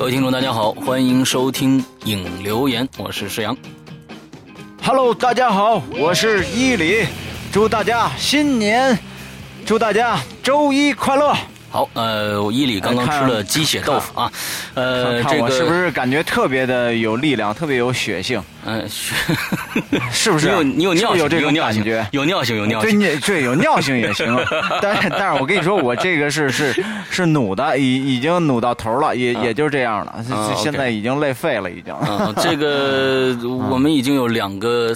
各位听众，大家好，欢迎收听影留言，我是石阳。Hello，大家好，我是伊犁，祝大家新年，祝大家周一快乐。好，呃，我伊犁刚刚吃了鸡血豆腐啊，呃，看这个我是不是感觉特别的有力量，特别有血性？嗯，是 是不是？你有你有尿性，这种你尿性感觉？有尿性，有尿对，性。你对有尿性也行，但是但是我跟你说，我这个是是是努的，已已经努到头了，也也就这样了，啊现在已经累废了，已经。嗯，这个 我们已经有两个，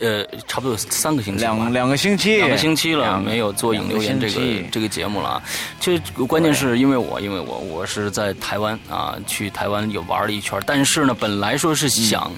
呃，差不多有三个星期吧，两两个星期，两个星期了，两没有做影留言这个这个节目了啊。其实关键是因为我，因为我我是在台湾啊，去台湾也玩了一圈，但是呢，本来说是想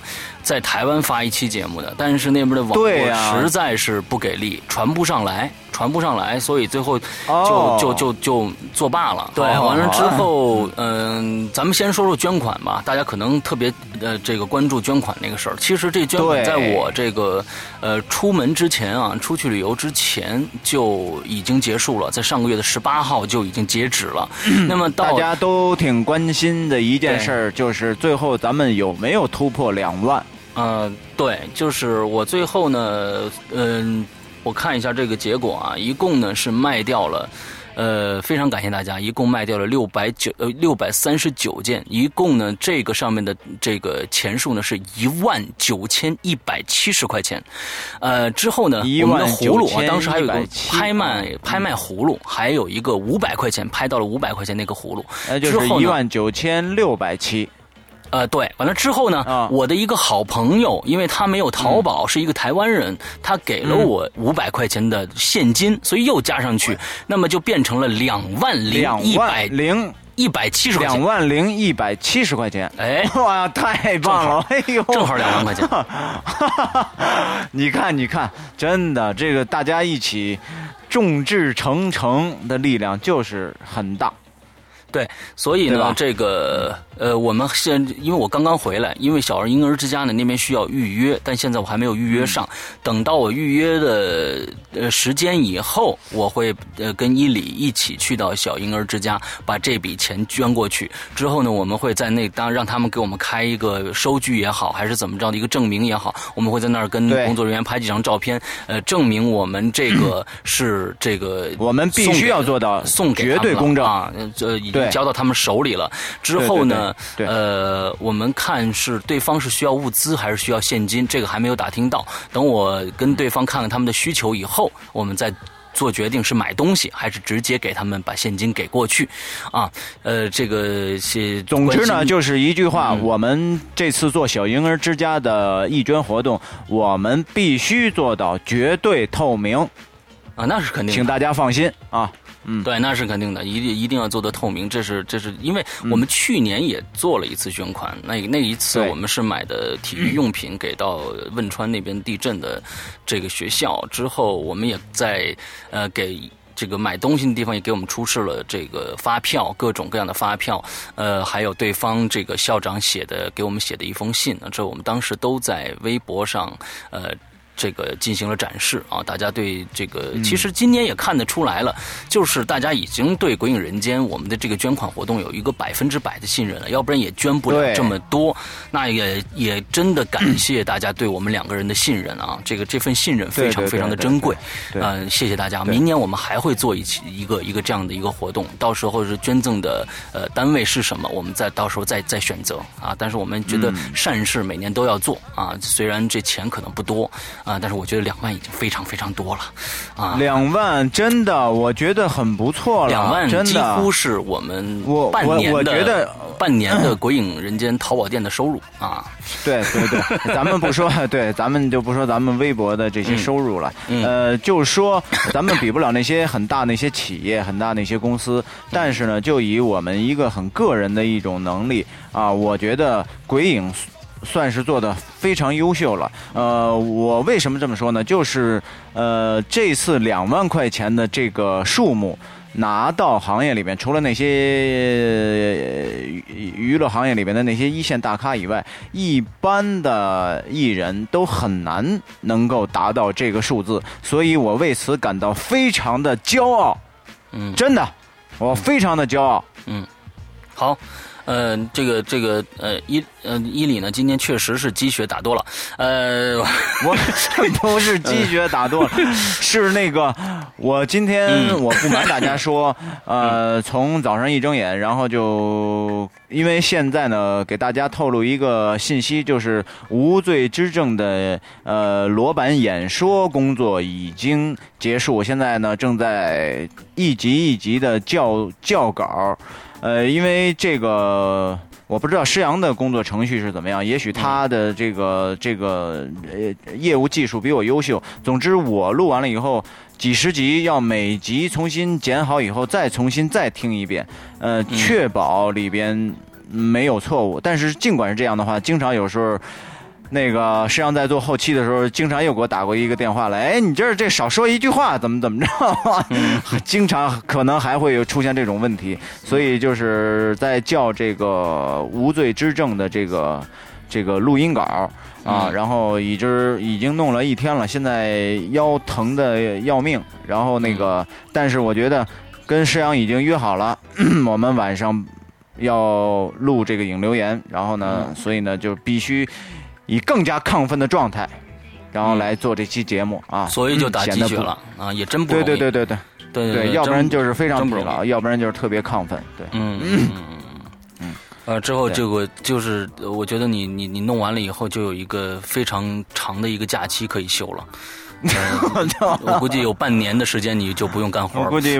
在台湾发一期节目的，但是那边的网络实在是不给力，传不上来。传不上来，所以最后就、哦就就就作罢了。对，完了之后，嗯、咱们先说说捐款吧。大家可能特别呃这个关注捐款那个事儿。其实这捐款在我这个呃出门之前啊，出去旅游之前就已经结束了，在上个月的十八号就已经截止了。那么到大家都挺关心的一件事儿，就是最后咱们有没有突破两万？呃，对，就是我最后呢，嗯、我看一下这个结果啊，一共呢是卖掉了。呃，非常感谢大家，一共卖掉了六百九呃六百三十九件，一共呢这个上面的这个钱数呢是一万九千一百七十块钱，呃之后呢我们的葫芦啊，当时还有一个拍卖嗯拍卖葫芦，还有一个五百块钱拍到了五百块钱那个葫芦，那就是之后呢一万九千六百七。呃，对，完了之后呢，啊我的一个好朋友，因为他没有淘宝，是一个台湾人，他给了我五百块钱的现金，所以又加上去，那么就变成了两万零两一百万零一百七十块钱，两万零一百七十块钱，哎，哇，太棒了！哎呦，正好两万块钱。你看，你看，真的，这个大家一起众志成城的力量就是很大。对，所以呢，这个呃，我们现因为我刚刚回来，因为小儿婴儿之家呢那边需要预约，但现在我还没有预约上。等到我预约的呃时间以后，我会呃跟伊里一起去到小婴儿之家，把这笔钱捐过去。之后呢，我们会在那当让他们给我们开一个收据也好，还是怎么着的一个证明也好，我们会在那儿跟工作人员拍几张照片，呃，证明我们这个 是这个我们必须要做到送给绝对公正啊，这已经对交到他们手里了。之后呢，对对对对呃，我们看是对方是需要物资还是需要现金，这个还没有打听到。等我跟对方看看他们的需求以后，我们再。做决定是买东西还是直接给他们把现金给过去，啊，呃，这个是总之呢，就是一句话，嗯我们这次做小婴儿之家的义捐活动，我们必须做到绝对透明，啊，那是肯定，请大家放心啊。对，那是肯定的，一定一定要做得透明。这是这是因为嗯我们去年也做了一次捐款，那那一次我们是买的体育用品给到汶川那边地震的这个学校，之后我们也在呃给。这个买东西的地方也给我们出示了这个发票，各种各样的发票，呃，还有对方这个校长写的给我们写的一封信，这我们当时都在微博上，呃，这个进行了展示啊，大家对这个嗯其实今年也看得出来了，就是大家已经对《鬼影人间》我们的这个捐款活动有一个百分之百的信任了，要不然也捐不了这么多。那也也真的感谢大家对我们两个人的信任啊，这个这份信任非常非常的珍贵。嗯，谢谢大家。明年我们还会做一期一个一个这样的一个活动，到时候是捐赠的呃单位是什么，我们再到时候再再选择啊。但是我们觉得嗯善事每年都要做啊，虽然这钱可能不多啊，但是我觉得两万已经非常非常多了啊。两万真的，我觉得很不错了，两万几真的乎是我们我半年的我我觉得半年的《鬼影人间》淘宝店的收入啊。对对对，咱们不说，对，咱们就不说咱们微博的这些收入了，嗯呃，就是说咱们比不了那些很大那些企业、很大那些公司，但是呢，就以我们一个很个人的一种能力啊，我觉得鬼影。算是做的非常优秀了。呃，我为什么这么说呢？就是呃，这次两万块钱的这个数目。拿到行业里边，除了那些娱乐行业里边的那些一线大咖以外，一般的艺人都很难能够达到这个数字，所以我为此感到非常的骄傲。嗯真的，我非常的骄傲。嗯好。呃，这个这个呃伊呃伊里呢，今天确实是积雪打多了。呃，我 不是积雪打多了，是那个我今天我不瞒大家 说，呃，从早上一睁眼，然后就因为现在呢，给大家透露一个信息，就是无罪之证的呃裸版演说工作已经结束，现在呢正在一集一集的校校稿。呃，因为这个我不知道施阳的工作程序是怎么样，也许他的这个这个呃业务技术比我优秀。总之，我录完了以后，几十集要每集重新剪好以后，再重新再听一遍，呃，确保里边没有错误。但是尽管是这样的话，经常有时候。那个实际上在做后期的时候，经常又给我打过一个电话来，哎，你这这少说一句话，怎么怎么着？经常可能还会有出现这种问题，所以就是在叫这个无罪之证的这个这个录音稿啊，然后已知已经弄了一天了，现在腰疼的要命，然后那个，但是我觉得跟施阳已经约好了，我们晚上要录这个影留言，然后呢，所以呢就必须。以更加亢奋的状态，然后来做这期节目啊，所以就打鸡血了啊，也真不对对对对对对对，要不然就是非常疲劳，要不然就是特别亢奋，对，嗯嗯嗯嗯，呃，之后这个就是我觉得你你你弄完了以后，就有一个非常长的一个假期可以休了。我估计有半年的时间你就不用干活我估计，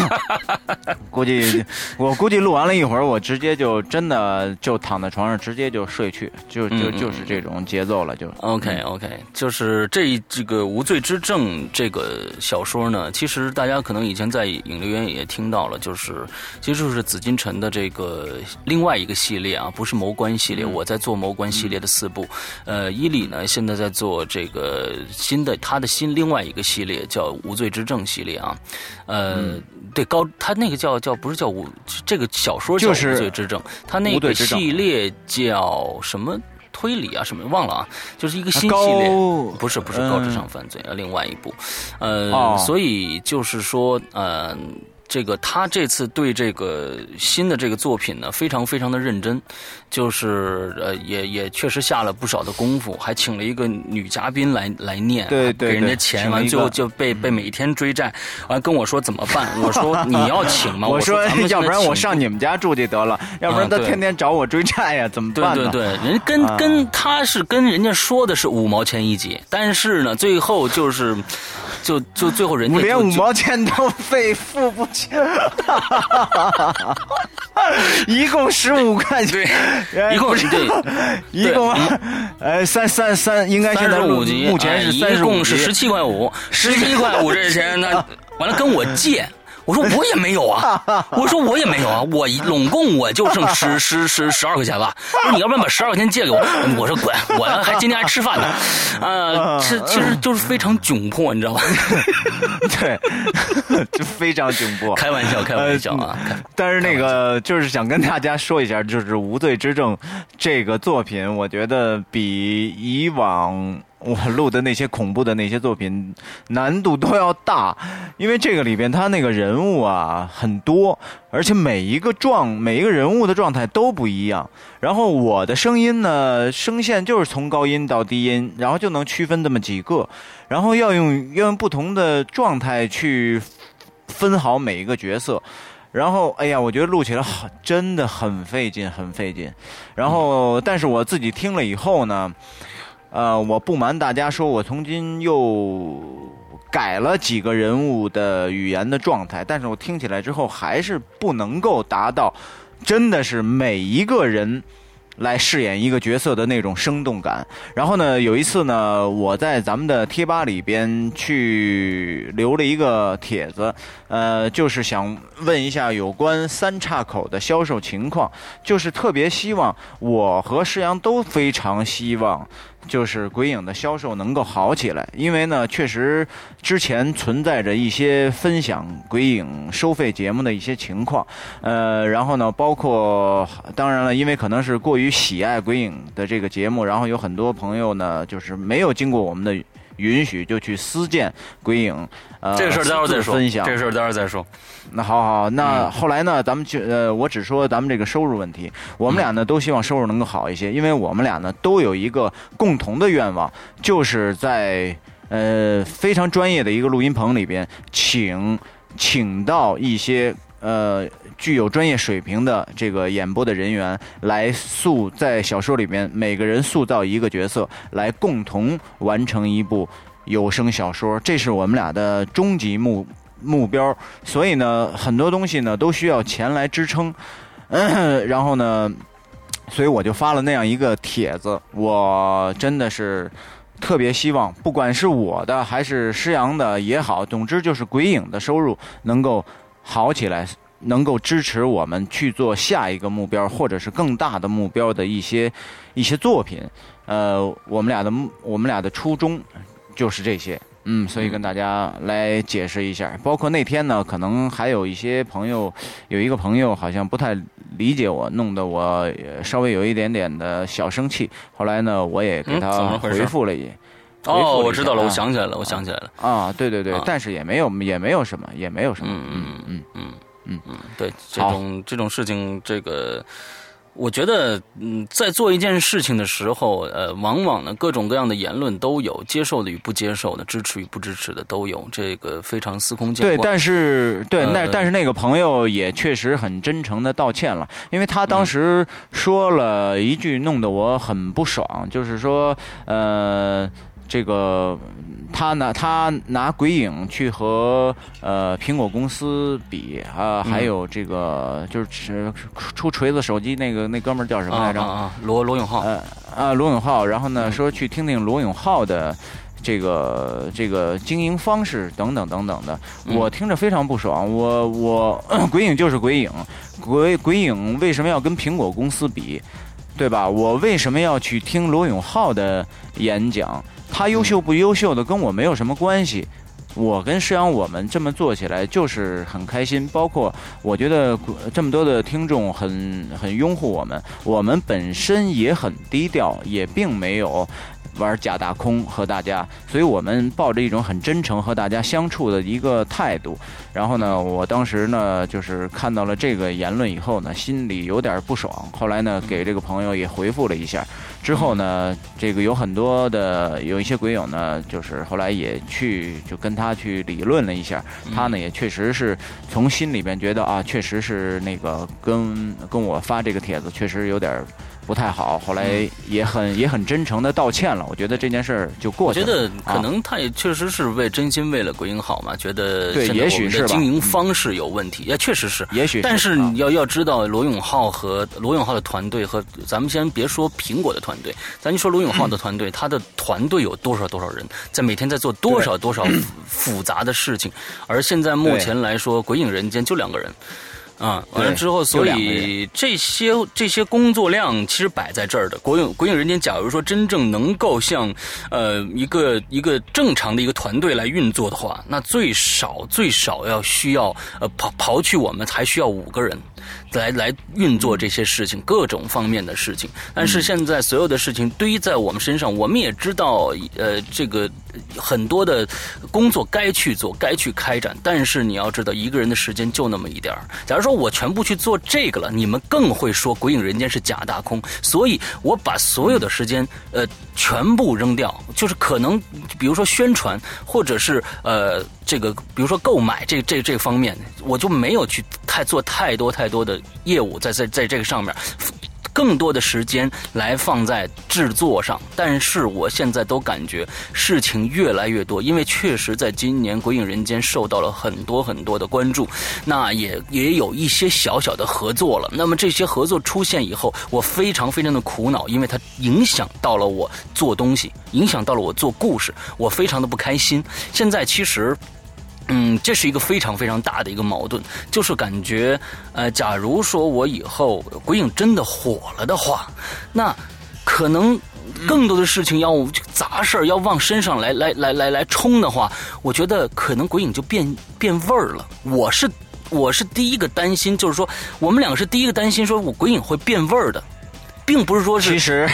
估计我估计录完了一会儿，我直接就真的就躺在床上，直接就睡去，就就就是这种节奏了，就。OK OK，就是这这个《无罪之证》这个小说呢，其实大家可能以前在影留言也听到了，就是其实就是紫禁城的这个另外一个系列啊，不是谋官系列，我在做谋官系列的四部，呃，伊里呢现在在做这个新的。他的新另外一个系列叫《无罪之证》系列啊，呃，对高他那个叫叫不是叫无这个小说叫《无罪之证》，他那个系列叫什么推理啊什么忘了啊，就是一个新系列，不是不是高智商犯罪啊，另外一部，呃，所以就是说呃。这个他这次对这个新的这个作品呢，非常非常的认真，就是呃也也确实下了不少的功夫，还请了一个女嘉宾来来念，对对，给人家钱，完最后就被被每天追债，完跟我说怎么办？我说 你要请吗？我说 要不然我上你们家住去得了，要不然他天天找我追债呀，怎么办呢？对对对，人跟跟他是跟人家说的是五毛钱一集，但是呢，最后就是就就最后人家连五毛钱都费付不。一共十五块钱，一共是 对，一共呃三三三，应该现在五级，目前是三十共是十七块五，十七块五这钱，那 完了跟我借。我说我也没有啊，我说我也没有啊，我拢共我就剩十十十十二块钱了。说你要不然把十二块钱借给我，我说滚，我还今天还吃饭呢，啊，是其实就是非常窘迫，你知道吗？对，就非常窘迫。开玩笑，开玩笑啊。但是那个就是想跟大家说一下，就是《无罪之证》这个作品，我觉得比以往。我录的那些恐怖的那些作品难度都要大，因为这个里边他那个人物啊很多，而且每一个状每一个人物的状态都不一样。然后我的声音呢，声线就是从高音到低音，然后就能区分这么几个，然后要用要用不同的状态去分好每一个角色。然后哎呀，我觉得录起来好真的很费劲，很费劲。然后但是我自己听了以后呢。呃，我不瞒大家说，我从今又改了几个人物的语言的状态，但是我听起来之后还是不能够达到，真的是每一个人。来饰演一个角色的那种生动感。然后呢，有一次呢，我在咱们的贴吧里边去留了一个帖子，呃，就是想问一下有关三岔口的销售情况，就是特别希望我和施阳都非常希望，就是鬼影的销售能够好起来。因为呢，确实之前存在着一些分享鬼影收费节目的一些情况，呃，然后呢，包括当然了，因为可能是过于。喜爱鬼影的这个节目，然后有很多朋友呢，就是没有经过我们的允许就去私建鬼影，呃，这个事儿待会儿再说。分享这个事儿待会儿再说。那好好，那后来呢，咱们就呃，我只说咱们这个收入问题，我们俩呢都希望收入能够好一些，因为我们俩呢都有一个共同的愿望，就是在呃非常专业的一个录音棚里边，请请到一些呃。具有专业水平的这个演播的人员来塑在小说里面，每个人塑造一个角色，来共同完成一部有声小说，这是我们俩的终极目目标。所以呢，很多东西呢都需要钱来支撑。嗯 然后呢，所以我就发了那样一个帖子，我真的是特别希望，不管是我的还是施阳的也好，总之就是鬼影的收入能够好起来。能够支持我们去做下一个目标，或者是更大的目标的一些一些作品，呃，我们俩的我们俩的初衷就是这些，嗯，所以跟大家来解释一下。包括那天呢，可能还有一些朋友，有一个朋友好像不太理解我，弄得我稍微有一点点的小生气。后来呢，我也给他回复了一，哦，我知道了，我想起来了，我想起来了，啊，对对对，但是也没有也没有什么，也没有什么，嗯嗯嗯。嗯。嗯嗯嗯，对，这种这种事情，这个我觉得，嗯，在做一件事情的时候，呃，往往呢，各种各样的言论都有，接受的与不接受的，支持与不支持的都有，这个非常司空见惯。对，但是对那但是那个朋友也确实很真诚的道歉了，因为他当时说了一句弄得我很不爽，就是说，呃。这个他拿他拿鬼影去和呃苹果公司比啊，还有这个就是出锤子手机那个那哥们儿叫什么来着？啊，罗罗永浩。呃啊，罗永浩。然后呢，说去听听罗永浩的这个这个经营方式等等等等的，我听着非常不爽。我我 鬼影就是鬼影，鬼鬼影为什么要跟苹果公司比？对吧？我为什么要去听罗永浩的演讲？他优秀不优秀的跟我没有什么关系，我跟施阳我们这么做起来就是很开心。包括我觉得这么多的听众很很拥护我们，我们本身也很低调，也并没有。玩假大空和大家，所以我们抱着一种很真诚和大家相处的一个态度。然后呢，我当时呢就是看到了这个言论以后呢，心里有点不爽。后来呢，给这个朋友也回复了一下。之后呢，这个有很多的有一些鬼友呢，就是后来也去就跟他去理论了一下。他呢也确实是从心里边觉得啊，确实是那个跟跟我发这个帖子确实有点。不太好，后来也很也很真诚的道歉了。我觉得这件事儿就过去了。我觉得可能他也确实是为真心为了鬼影好嘛，觉得对，也许是经营方式有问题，也确实是。也许，但是你要要知道，罗永浩和罗永浩的团队和咱们先别说苹果的团队，咱就说罗永浩的团队，他的团队有多少多少人，在每天在做多少 多少复杂的事情，而现在目前来说，鬼影人间就两个人。啊，完了之后，所以这些这些工作量其实摆在这儿的。国影国影人间，假如说真正能够像呃一个一个正常的一个团队来运作的话，那最少最少要需要呃刨刨去我们，还需要五个人。来来运作这些事情，各种方面的事情。但是现在所有的事情堆在我们身上，我们也知道，呃，这个很多的工作该去做，该去开展。但是你要知道，一个人的时间就那么一点儿。假如说我全部去做这个了，你们更会说《鬼影人间》是假大空。所以我把所有的时间，呃，全部扔掉，就是可能，比如说宣传，或者是呃。这个，比如说购买这这这方面，我就没有去太做太多太多多的业务在在在这个上面。更多的时间来放在制作上，但是我现在都感觉事情越来越多，因为确实在今年《鬼影人间》受到了很多很多的关注，那也也有一些小小的合作了。那么这些合作出现以后，我非常非常的苦恼，因为它影响到了我做东西，影响到了我做故事，我非常的不开心。现在其实。嗯，这是一个非常非常大的一个矛盾，就是感觉，呃，假如说我以后鬼影真的火了的话，那可能更多的事情要杂事儿要往身上来来来来来冲的话，我觉得可能鬼影就变变味儿了。我是我是第一个担心，就是说我们两个是第一个担心，说我鬼影会变味儿的。并不是说是其实，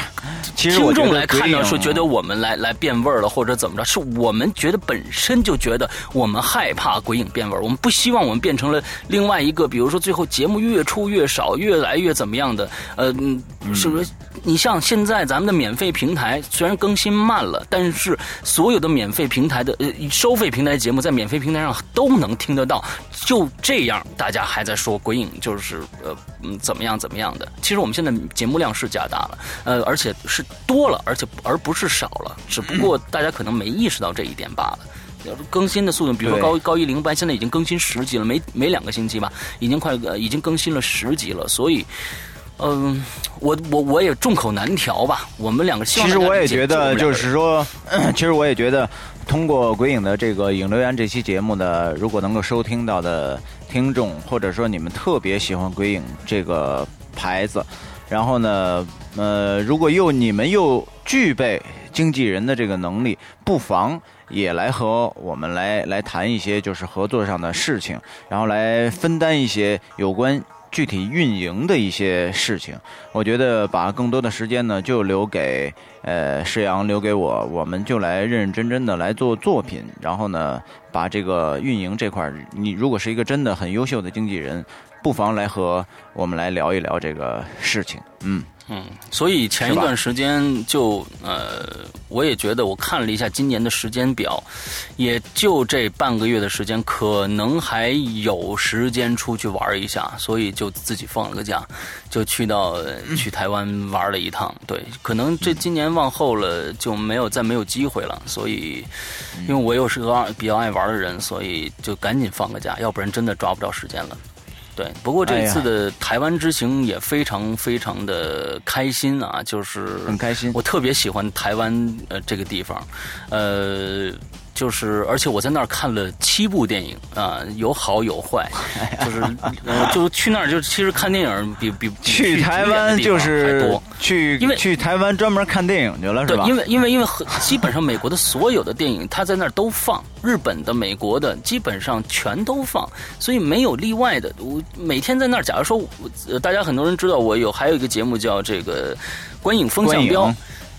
其实听众来看到说觉得我们来来变味儿了，或者怎么着，是我们觉得本身就觉得我们害怕鬼影变味儿，我们不希望我们变成了另外一个，比如说最后节目越出越少，越来越怎么样的，呃，嗯是不是？你像现在咱们的免费平台虽然更新慢了，但是所有的免费平台的呃收费平台节目在免费平台上都能听得到，就这样大家还在说鬼影就是呃嗯怎么样怎么样的。其实我们现在节目量是加大了，呃，而且是多了，而且而不是少了，只不过大家可能没意识到这一点罢了。更新的速度，比如说对高高一零班，现在已经更新十集了，没没两个星期吧，已经快呃已经更新了十集了，所以。嗯，我我我也众口难调吧。我们两个希望其实我也觉得，就是说，其实我也觉得，通过鬼影的这个影留言这期节目呢，如果能够收听到的听众，或者说你们特别喜欢鬼影这个牌子，然后呢，呃，如果又你们又具备经纪人的这个能力，不妨也来和我们来来谈一些就是合作上的事情，然后来分担一些有关。具体运营的一些事情，我觉得把更多的时间呢，就留给呃施阳，留给我，我们就来认认真真的来做作品，然后呢，把这个运营这块，你如果是一个真的很优秀的经纪人，不妨来和我们来聊一聊这个事情。嗯，嗯，所以前一段时间就呃，我也觉得我看了一下今年的时间表，也就这半个月的时间，可能还有时间出去玩一下，所以就自己放了个假，就去到呃去台湾玩了一趟。对，可能这今年往后了就没有再没有机会了，所以因为我又是个比较爱玩的人，所以就赶紧放个假，要不然真的抓不着时间了。对，不过这次的台湾之行也非常非常的开心啊，就是很开心我特别喜欢台湾呃这个地方，呃。就是，而且我在那儿看了七部电影啊，有好有坏，就是，呃，就去那儿就其实看电影比比比去台湾就是去因为去台湾专门看电影去了，是吧？，对因为因为因为很基本上美国的所有的电影，他在那儿都放，日本的、美国的，基本上全都放，所以没有例外的。我每天在那儿，假如说我，呃大家很多人知道我有还有一个节目叫这个观影风向标。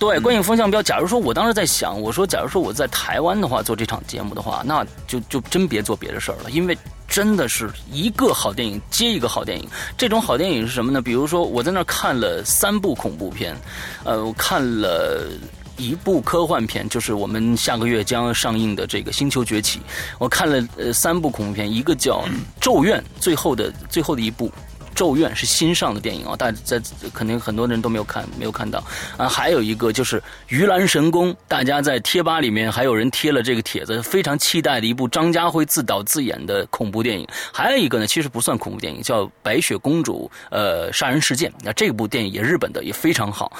对，观影风向标。假如说我当时在想，我说，假如说我在台湾的话做这场节目的话，那就就真别做别的事儿了，因为真的是一个好电影接一个好电影。这种好电影是什么呢？比如说我在那儿看了三部恐怖片，呃，我看了。一部科幻片，就是我们下个月将上映的这个《星球崛起》。我看了呃三部恐怖片，一个叫《咒怨》，最后的最后的一部《咒怨》是新上的电影啊，大家在肯定很多人都没有看，没有看到啊。还有一个就是《鱼兰神功》，大家在贴吧里面还有人贴了这个帖子，非常期待的一部张家辉自导自演的恐怖电影。还有一个呢，其实不算恐怖电影，叫《白雪公主》呃杀人事件。那这部电影也日本的，也非常好。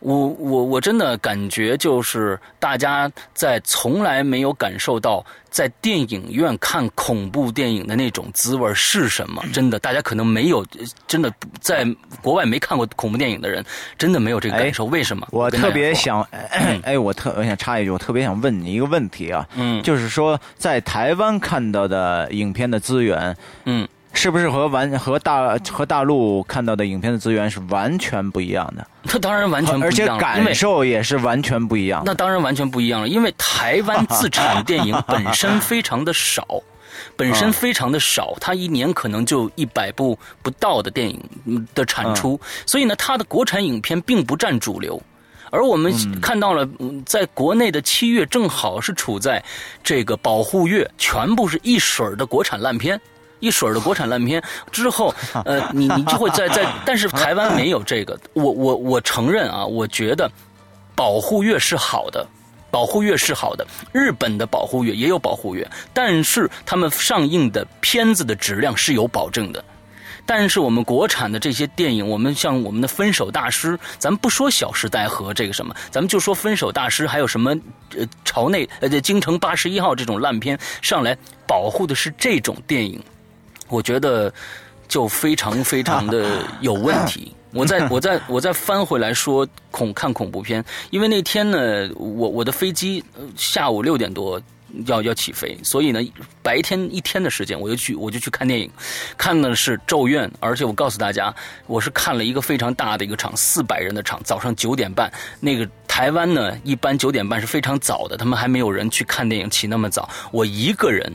我我我真的感觉就是大家在从来没有感受到在电影院看恐怖电影的那种滋味是什么。真的，大家可能没有真的在国外没看过恐怖电影的人，真的没有这个感受。为什么？我特别想，哎，我特我想插一句，我特别想问你一个问题啊，嗯就是说在台湾看到的影片的资源，嗯，是不是和完和大和大陆看到的影片的资源是完全不一样的？那当然完全不一样了，因为感受也是完全不一样。那当然完全不一样了，因为台湾自产电影本身非常的少，本身非常的少，它一年可能就一百部不到的电影嗯的产出，所以呢，它的国产影片并不占主流。而我们看到了，嗯在国内的七月正好是处在这个保护月，全部是一水儿的国产烂片。一水儿的国产烂片之后，呃，你你就会在在，但是台湾没有这个，我我我承认啊，我觉得保护月是好的，保护月是好的，日本的保护月也有保护月，但是他们上映的片子的质量是有保证的。但是我们国产的这些电影，我们像我们的《分手大师》，咱们不说《小时代》和这个什么，咱们就说《分手大师》，还有什么呃朝内呃《京城八十一号》这种烂片上来保护的是这种电影，我觉得就非常非常的 有问题。我再我再我再翻回来说恐看恐怖片，因为那天呢，我我的飞机呃下午六点多要要起飞，所以呢，白天一天的时间，我就去我就去看电影，看的是《咒怨》，而且我告诉大家，我是看了一个非常大的一个场，四百人的场，早上九点半。那个台湾呢，一般九点半是非常早的，他们还没有人去看电影起那么早，我一个人。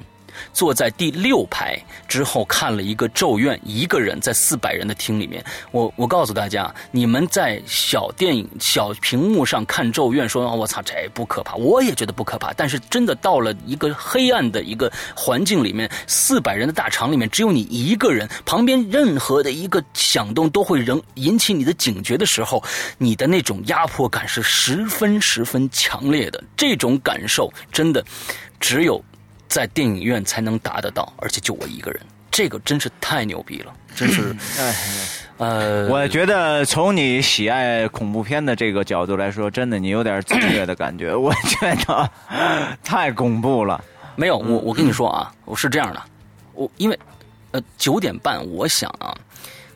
坐在第六排之后看了一个《咒怨》，一个人在四百人的厅里面。我我告诉大家，你们在小电影小屏幕上看《咒怨》，说我操这不可怕，我也觉得不可怕。但是真的到了一个黑暗的一个环境里面，四百人的大场里面，只有你一个人，旁边任何的一个响动都会仍引起你的警觉的时候，你的那种压迫感是十分十分强烈的。这种感受真的只有。在电影院才能达得到，而且就我一个人，这个真是太牛逼了，真是。呃，我觉得从你喜爱恐怖片的这个角度来说，真的你有点自虐的感觉，我觉得太恐怖了。没有，我我跟你说啊，我是这样的，我因为呃九点半，我想啊，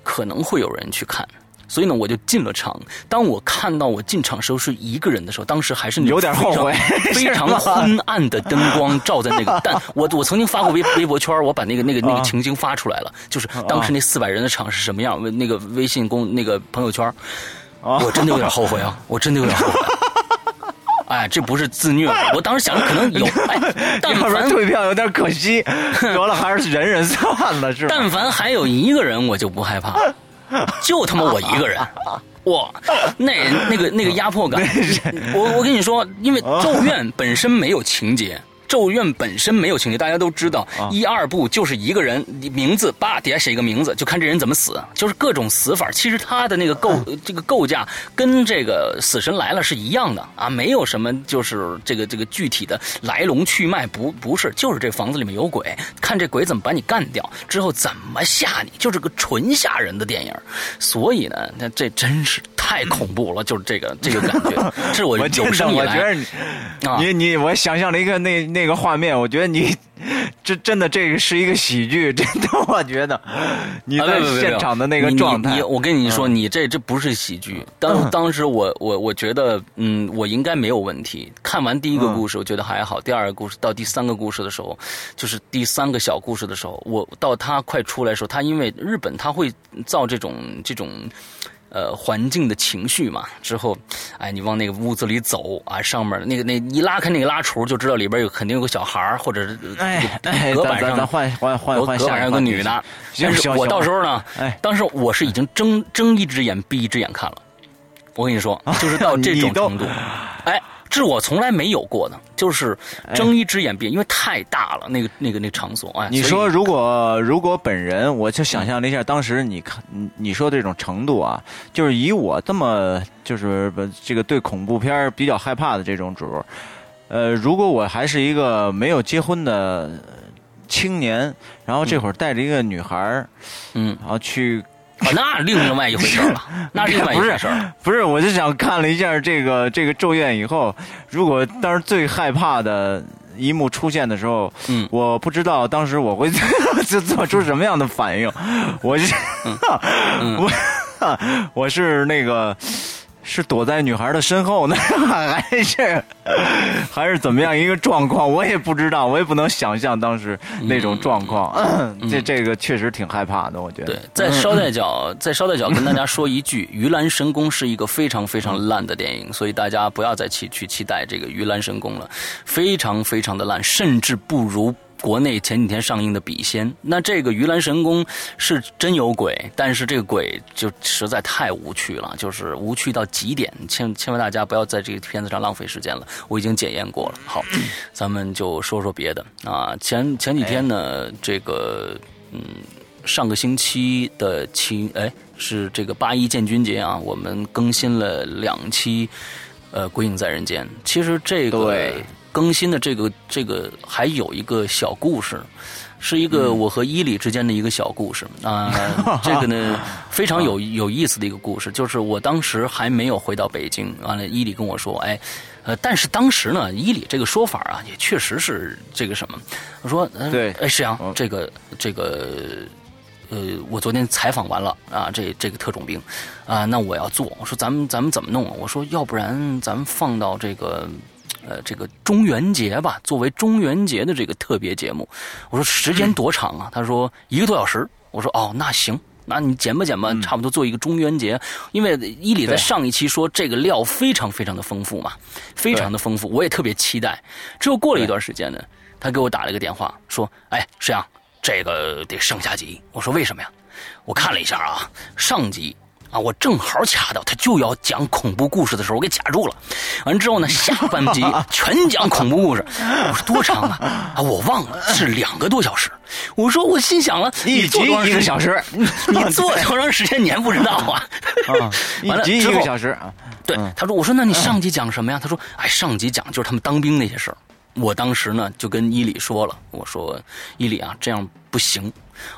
可能会有人去看。所以呢，我就进了场。当我看到我进场时候是一个人的时候，当时还是有点后悔，非常 昏暗的灯光照在那个。但我我曾经发过微微博圈，我把那个那个那个情景发出来了，就是当时那四百人的场是什么样？那个微信公那个朋友圈，我真的有点后悔啊！我真的有点后悔。哎，这不是自虐，我当时想可能有，但凡退票有点可惜，得了还是忍忍算了，是吧？但凡还有一个人，我就不害怕。就他妈我一个人，哇，那那个那个压迫感，我我跟你说，因为咒怨本身没有情节。咒怨本身没有情节，大家都知道，一二部就是一个人名字，叭底下写一个名字，就看这人怎么死，就是各种死法。其实他的那个构这个构架跟这个死神来了是一样的啊，没有什么就是这个这个具体的来龙去脉，不不是，就是这房子里面有鬼，看这鬼怎么把你干掉，之后怎么吓你，就是个纯吓人的电影。所以呢，那这真是太恐怖了，就是这个这个感觉，是我有生以来，你你我想象了一个那。那个画面，我觉得你这真的这个是一个喜剧，真的，我觉得你在现场的那个状态，我跟你说，你这这不是喜剧。当当时我我我觉得，嗯，我应该没有问题。看完第一个故事，我觉得还好。第二个故事到第三个故事的时候，就是第三个小故事的时候，我到他快出来的时候，他因为日本他会造这种这种。呃，环境的情绪嘛，之后，哎，你往那个屋子里走啊，上面那个那一拉开那个拉橱，就知道里边有肯定有个小孩或者是隔板上换换换换隔板上有个女的。但 是我到时候呢，哎，当时我是已经睁睁一只眼闭一只眼看了。我跟你说，就是到这种 程度，哎。是我从来没有过的，就是睁一只眼闭，因为太大了，那个那个那场所。哎，你说如果如果本人，我就想象了一下，当时你看你说这种程度啊，就是以我这么就是这个对恐怖片比较害怕的这种主，呃，如果我还是一个没有结婚的青年，然后这会儿带着一个女孩嗯，然后去。啊，那另另外一回事了，那另外一回事不是，我就想看了一下这个这个咒怨以后，如果当时最害怕的一幕出现的时候，嗯，我不知道当时我会 就做出什么样的反应，我是，我我是那个。是躲在女孩的身后呢，还是还是怎么样一个状况？我也不知道，我也不能想象当时那种状况。这这个确实挺害怕的，我觉得。对，在捎带 脚，在捎带脚跟大家说一句，《鱼兰神功》是一个非常非常烂的电影，所以大家不要再期去期待这个《鱼兰神功》了，非常非常的烂，甚至不如。国内前几天上映的《笔仙》，那这个《鱼兰神功》是真有鬼，但是这个鬼就实在太无趣了，就是无趣到极点。千千万大家不要在这个片子上浪费时间了，我已经检验过了。好，咱们就说说别的啊。前前几天呢，这个嗯，上个星期的七哎是这个八一建军节啊，我们更新了两期呃《鬼影在人间》。其实这个。更新的这个这个还有一个小故事，是一个我和伊里之间的一个小故事啊。这个呢非常有有意思的一个故事，就是我当时还没有回到北京，完了伊里跟我说，哎，呃，但是当时呢，伊里这个说法啊，也确实是这个什么，我说，对，哎，石阳，这个这个，呃，我昨天采访完了啊，这这个特种兵啊，那我要做，我说咱们咱们怎么弄啊？我说要不然咱们放到这个。呃，这个中元节吧，作为中元节的这个特别节目。我说时间多长啊？他说一个多小时。我说哦，那行，那你剪吧剪吧，差不多做一个中元节。因为伊里在上一期说这个料非常非常的丰富嘛，非常的丰富，我也特别期待。之后过了一段时间呢，他给我打了个电话，说：“哎，石阳，这个得上下集。”我说：“为什么呀？”我看了一下啊，上集啊，我正好卡到他就要讲恐怖故事的时候，我给卡住了。完之后呢，下半集 全讲恐怖故事。我说多长啊？啊，我忘了是两个多小时。我说我心想了，一集多长时间一个小时，你 做多长时间你还不知道啊？啊，一完了集一个小时啊。对，他说：“我说那你上集讲什么呀？”他说：“哎，上集讲就是他们当兵那些事儿。”我当时呢就跟伊里说了，我说：“伊里啊，这样不行。”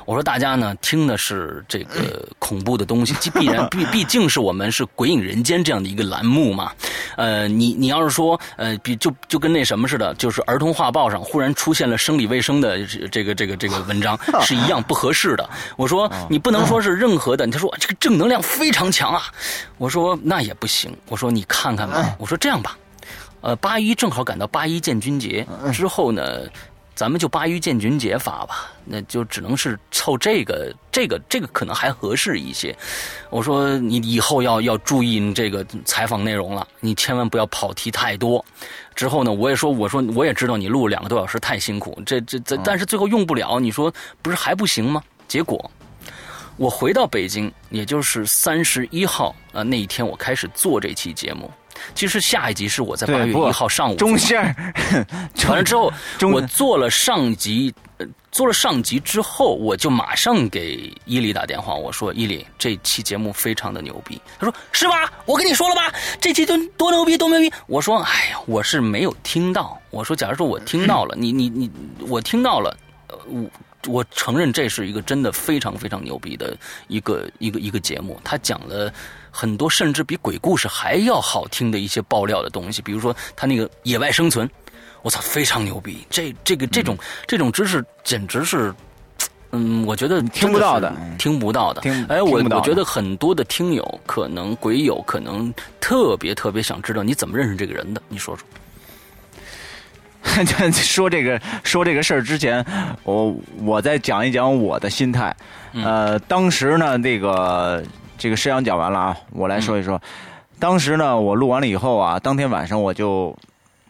我说：“大家呢听的是这个恐怖的东西，既必然毕毕竟是我们是鬼影人间这样的一个栏目嘛。呃，你你要是说呃，比就就跟那什么似的，就是儿童画报上忽然出现了生理卫生的这这个这个这个文章 是一样不合适的。我说你不能说是任何的，他说这个正能量非常强啊。我说那也不行，我说你看看吧，我说这样吧，呃，八一正好赶到八一建军节之后呢，咱们就八一建军节发吧，那就只能是凑这个，这个，这个可能还合适一些。我说你以后要要注意你这个采访内容了，你千万不要跑题太多。之后呢，我也说，我说我也知道你录两个多小时太辛苦，这这这，但是最后用不了，你说不是还不行吗？结果。我回到北京，也就是三十一号啊、呃、那一天，我开始做这期节目。其实下一集是我在八月一号上午中线儿，完了之后，我做了上集，呃做了上集之后，我就马上给伊犁打电话，我说：“伊犁，这期节目非常的牛逼。”他说：“是吧？我跟你说了吧，这期多多牛逼，多牛逼。”我说：“哎呀，我是没有听到。我说，假如说我听到了，你你你，我听到了，呃，我。”我承认这是一个真的非常非常牛逼的一个一个一个节目，他讲了很多甚至比鬼故事还要好听的一些爆料的东西，比如说他那个野外生存，我操，非常牛逼！这这个这种、嗯、这种知识简直是，嗯，我觉得听不到的，听不到的。听哎，我我觉得很多的听友可能鬼友可能特别特别想知道你怎么认识这个人的，你说说。说这个说这个事儿之前，我我再讲一讲我的心态。呃，当时呢，那个这个师阳讲完了啊，我来说一说。当时呢，我录完了以后啊，当天晚上我就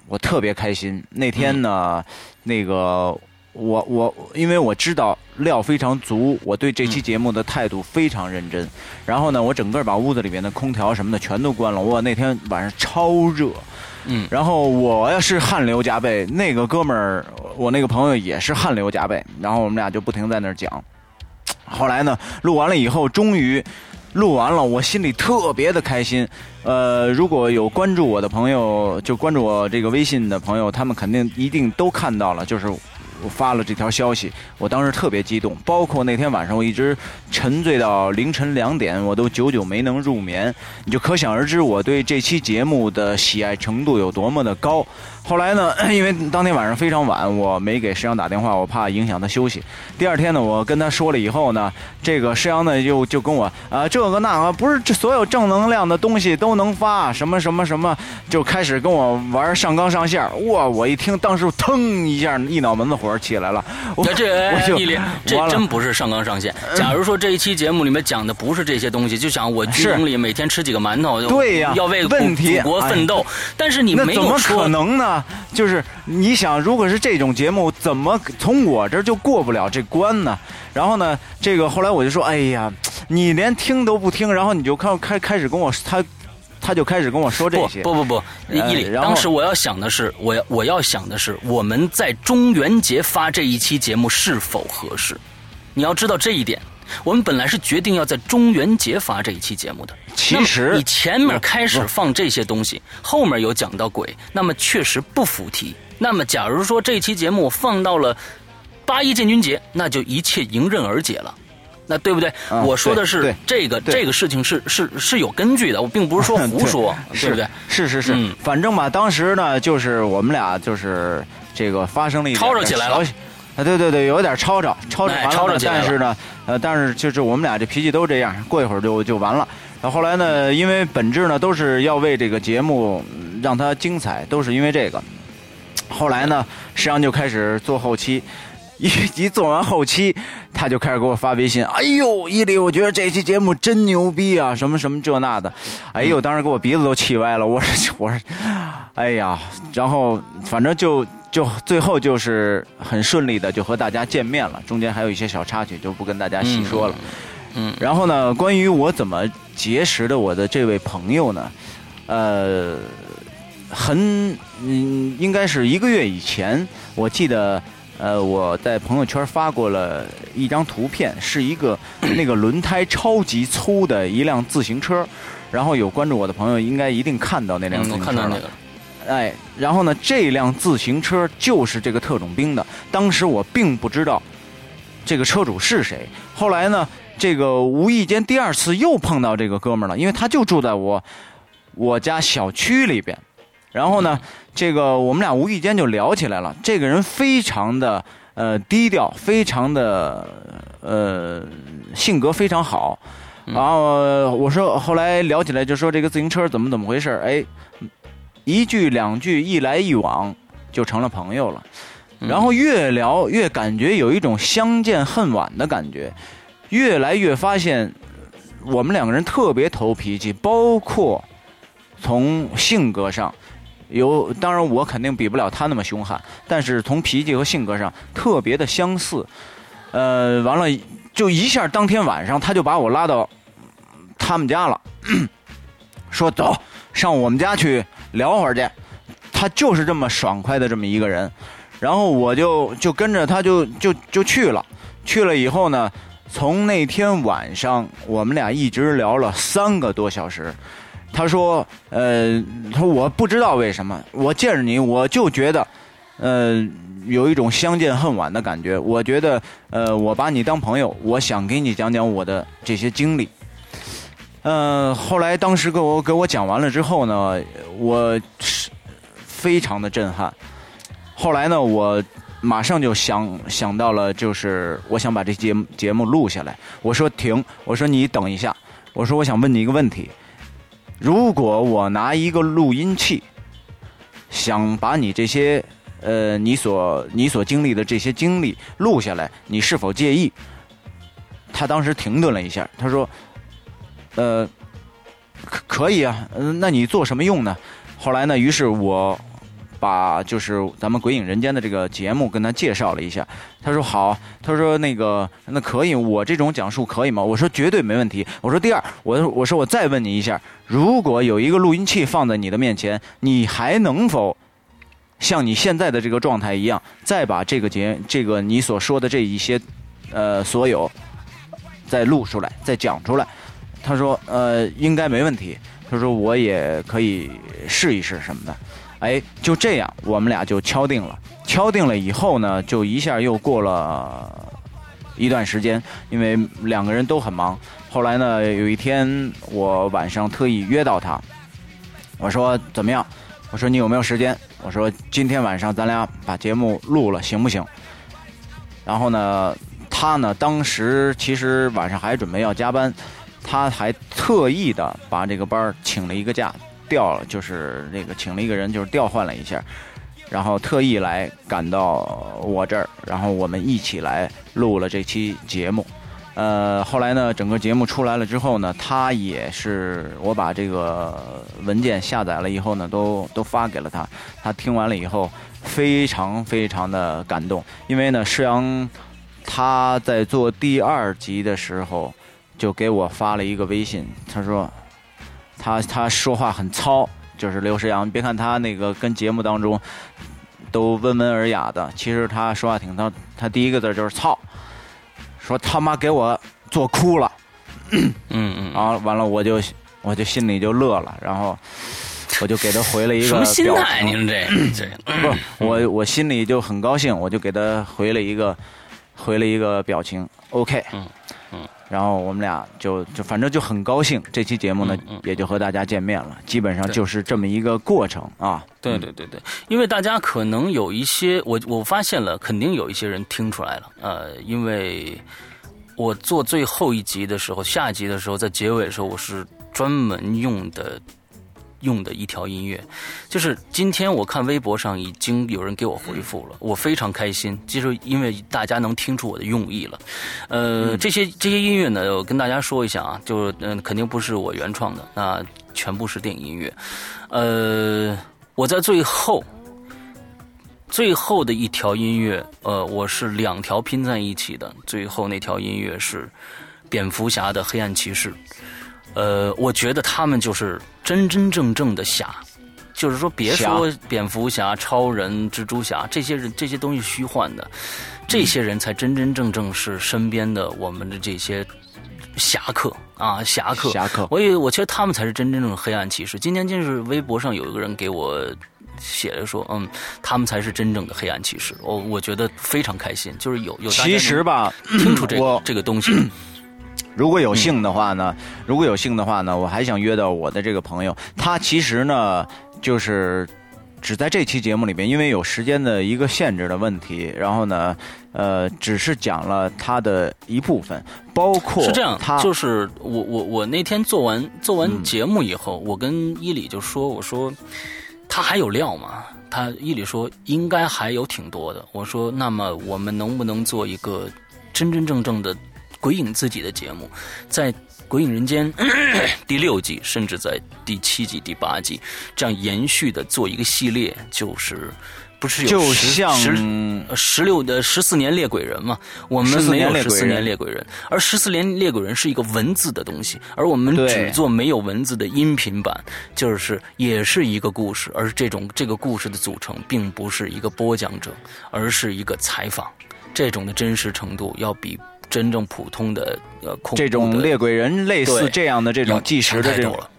我特别开心。那天呢，那个我我因为我知道料非常足，我对这期节目的态度非常认真。然后呢，我整个把屋子里面的空调什么的全都关了。我那天晚上超热。嗯，然后我要是汗流浃背，那个哥们儿，我那个朋友也是汗流浃背，然后我们俩就不停在那儿讲。后来呢，录完了以后，终于录完了，我心里特别的开心。呃，如果有关注我的朋友，就关注我这个微信的朋友，他们肯定一定都看到了，就是。我发了这条消息，我当时特别激动，包括那天晚上我一直沉醉到凌晨两点，我都久久没能入眠，你就可想而知我对这期节目的喜爱程度有多么的高。后来呢，因为当天晚上非常晚，我没给石阳打电话，我怕影响他休息。第二天呢，我跟他说了以后呢，这个石阳呢就就跟我啊这个那个不是这所有正能量的东西都能发，什么什么什么，就开始跟我玩上纲上线。哇！我一听，当时腾一下一脑门子火起来了。那这我这真不是上纲上线。假如说这一期节目里面讲的不是这些东西，就想我军营里每天吃几个馒头，对呀，要为祖国奋斗，但是你没有说，怎么可能呢？就是你想，如果是这种节目，怎么从我这儿就过不了这关呢？然后呢，这个后来我就说，哎呀，你连听都不听，然后你就开开开始跟我他。他就开始跟我说这些，不不不不，伊里，当时我要想的是，我要我要想的是，我们在中元节发这一期节目是否合适？你要知道这一点，我们本来是决定要在中元节发这一期节目的。其实你前面开始放这些东西，后面有讲到鬼，那么确实不符题。那么假如说这期节目放到了八一建军节，那就一切迎刃而解了。那对不对？啊、我说的是这个这个事情是是是有根据的，我并不是说 胡说，对对不对？是是是，嗯、反正吧，当时呢，就是我们俩就是这个发生了一吵吵起来了。啊，对对对，有点吵吵，吵吵完了，吵吵但是呢，呃，但是就是我们俩这脾气都这样，过一会儿就就完了。然后后来呢，因为本质呢都是要为这个节目让它精彩，都是因为这个。后来呢，实际上就开始做后期，一 一做完后期，他就开始给我发微信，哎呦，伊利，我觉得这期节目真牛逼啊，什么什么这那的，哎呦，当时给我鼻子都气歪了，我说我说，哎呀，然后反正就就最后就是很顺利的就和大家见面了，中间还有一些小插曲就不跟大家细说了。嗯，然后呢，关于我怎么结识的我的这位朋友呢？呃，很嗯，应该是一个月以前，我记得呃，我在朋友圈发过了一张图片，是一个那个轮胎超级粗的一辆自行车，然后有关注我的朋友应该一定看到那辆自行车了。看到那个，哎，然后呢，这辆自行车就是这个特种兵的。当时我并不知道这个车主是谁。后来呢，这个无意间第二次又碰到这个哥们儿了，因为他就住在我我家小区里边。然后呢，这个我们俩无意间就聊起来了。这个人非常的呃低调，非常的呃性格非常好。然后我说，后来聊起来就说这个自行车怎么怎么回事儿哎，一句两句一来一往就成了朋友了。然后越聊越感觉有一种相见恨晚的感觉，越来越发现我们两个人特别投脾气，包括从性格上。有，当然我肯定比不了他那么凶悍，但是从脾气和性格上特别的相似。呃，完了就一下，当天晚上他就把我拉到他们家了，说走上我们家去聊会儿去。他就是这么爽快的这么一个人，然后我就就跟着他就就就去了。去了以后呢，从那天晚上我们俩一直聊了三个多小时。他说：“呃，他说我不知道为什么，我见着你我就觉得，呃，有一种相见恨晚的感觉。我觉得，呃，我把你当朋友，我想给你讲讲我的这些经历。呃，后来当时给我给我讲完了之后呢，我是非常的震撼。后来呢，我马上就想想到了，就是我想把这节目节目录下来。我说停，我说你等一下，我说我想问你一个问题。”如果我拿一个录音器，想把你这些呃你所你所经历的这些经历录下来，你是否介意？他当时停顿了一下，他说：“呃，可可以啊，嗯、那你做什么用呢？”后来呢，于是我把就是咱们《鬼影人间》的这个节目跟他介绍了一下，他说好，他说那个那可以，我这种讲述可以吗？我说绝对没问题。我说第二，我我说我再问你一下，如果有一个录音器放在你的面前，你还能否像你现在的这个状态一样，再把这个节这个你所说的这一些呃所有再录出来，再讲出来？他说呃应该没问题。他说我也可以试一试什么的。哎，就这样，我们俩就敲定了。敲定了以后呢，就一下又过了一段时间，因为两个人都很忙。后来呢，有一天我晚上特意约到他，我说怎么样？我说你有没有时间？我说今天晚上咱俩把节目录了，行不行？然后呢，他呢当时其实晚上还准备要加班，他还特意的把这个班请了一个假。调，就是那个请了一个人，就是调换了一下，然后特意来赶到我这儿，然后我们一起来录了这期节目。呃，后来呢，整个节目出来了之后呢，他也是我把这个文件下载了以后呢，都都发给了他。他听完了以后，非常非常的感动，因为呢，施阳他在做第二集的时候就给我发了一个微信，他说。他他说话很糙，就是刘诗阳。你别看他那个跟节目当中都温文尔雅的，其实他说话挺他他第一个字就是操，说他妈给我做哭了。嗯嗯，然后完了我就我就心里就乐了，然后我就给他回了一个什么心表态？情您这 这不，我我心里就很高兴，我就给他回了一个回了一个表情，OK。嗯嗯然后我们俩就就反正就很高兴，这期节目呢、嗯嗯也就和大家见面了，基本上就是这么一个过程啊。对对对对，因为大家可能有一些，我我发现了，肯定有一些人听出来了。呃，因为我做最后一集的时候，下集的时候，在结尾的时候，我是专门用的用的一条音乐，就是今天我看微博上已经有人给我回复了，我非常开心，就是因为大家能听出我的用意了。呃，这些这些音乐呢，我跟大家说一下啊，就嗯，肯定不是我原创的，那全部是电影音乐。呃，我在最后。最后的一条音乐，呃，我是两条拼在一起的。最后那条音乐是蝙蝠侠的《黑暗骑士》，呃，我觉得他们就是真真正正的侠，就是说，别说蝙蝠侠、超人、蜘蛛侠这些人，这些东西虚幻的，这些人才真真正正是身边的我们的这些侠客啊，侠客。侠客，我也我觉得他们才是真真正正黑暗骑士。今天就是微博上有一个人给我。写着说，嗯，他们才是真正的黑暗骑士。我我觉得非常开心，就是有有其实吧，听出这这个东西。如果有幸的话呢，如果有幸的话呢，我还想约到我的这个朋友。他其实呢，就是只在这期节目里边，因为有时间的一个限制的问题，然后呢，呃，只是讲了他的一部分，包括是这样。他就是我我我那天做完做完节目以后，我跟伊里就说，我说。他还有料吗？他伊里说应该还有挺多的。我说那么我们能不能做一个真真正正的鬼影自己的节目，在《鬼影人间》第六季，甚至在第七季、第八季这样延续的做一个系列，就是。不是有十十十六的十四年猎鬼人嘛？我们没有十四年猎鬼人，而十四年猎鬼人是一个文字的东西，而我们只做没有文字的音频版，就是也是一个故事，而这种这个故事的组成并不是一个播讲者，而是一个采访，这种的真实程度要比真正普通的呃这种猎鬼人类似这样的这种计时的这种。了。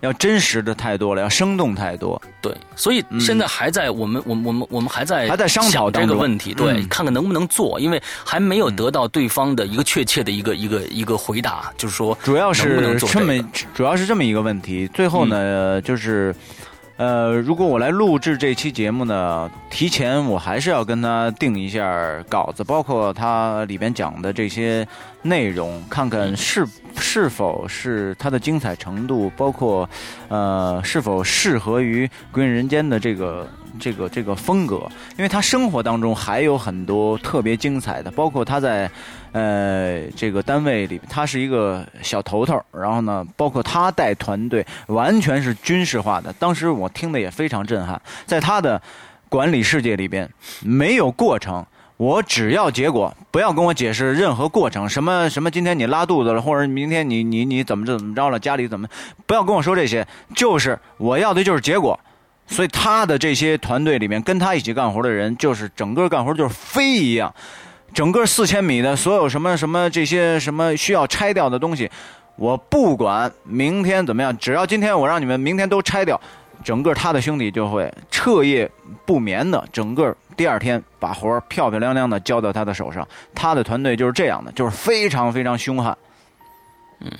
要真实的太多了，要生动太多。对，所以现在还在我们，我们，我们，我们还在还在商讨这个问题。对，看看能不能做，因为还没有得到对方的一个确切的一个一个一个回答，就是说，主要是这么，主要是这么一个问题。最后呢，就是。呃，如果我来录制这期节目呢，提前我还是要跟他定一下稿子，包括他里边讲的这些内容，看看是是否是它的精彩程度，包括呃是否适合于《归人间》的这个。这个这个风格，因为他生活当中还有很多特别精彩的，包括他在，呃，这个单位里，他是一个小头头，然后呢，包括他带团队，完全是军事化的。当时我听的也非常震撼，在他的管理世界里边，没有过程，我只要结果，不要跟我解释任何过程，什么什么，今天你拉肚子了，或者明天你你你怎么着怎么着了，家里怎么，不要跟我说这些，就是我要的就是结果。所以他的这些团队里面，跟他一起干活的人，就是整个干活就是飞一样，整个四千米的所有什么什么这些什么需要拆掉的东西，我不管明天怎么样，只要今天我让你们明天都拆掉，整个他的兄弟就会彻夜不眠的，整个第二天把活漂漂亮亮的交到他的手上。他的团队就是这样的，就是非常非常凶悍，嗯。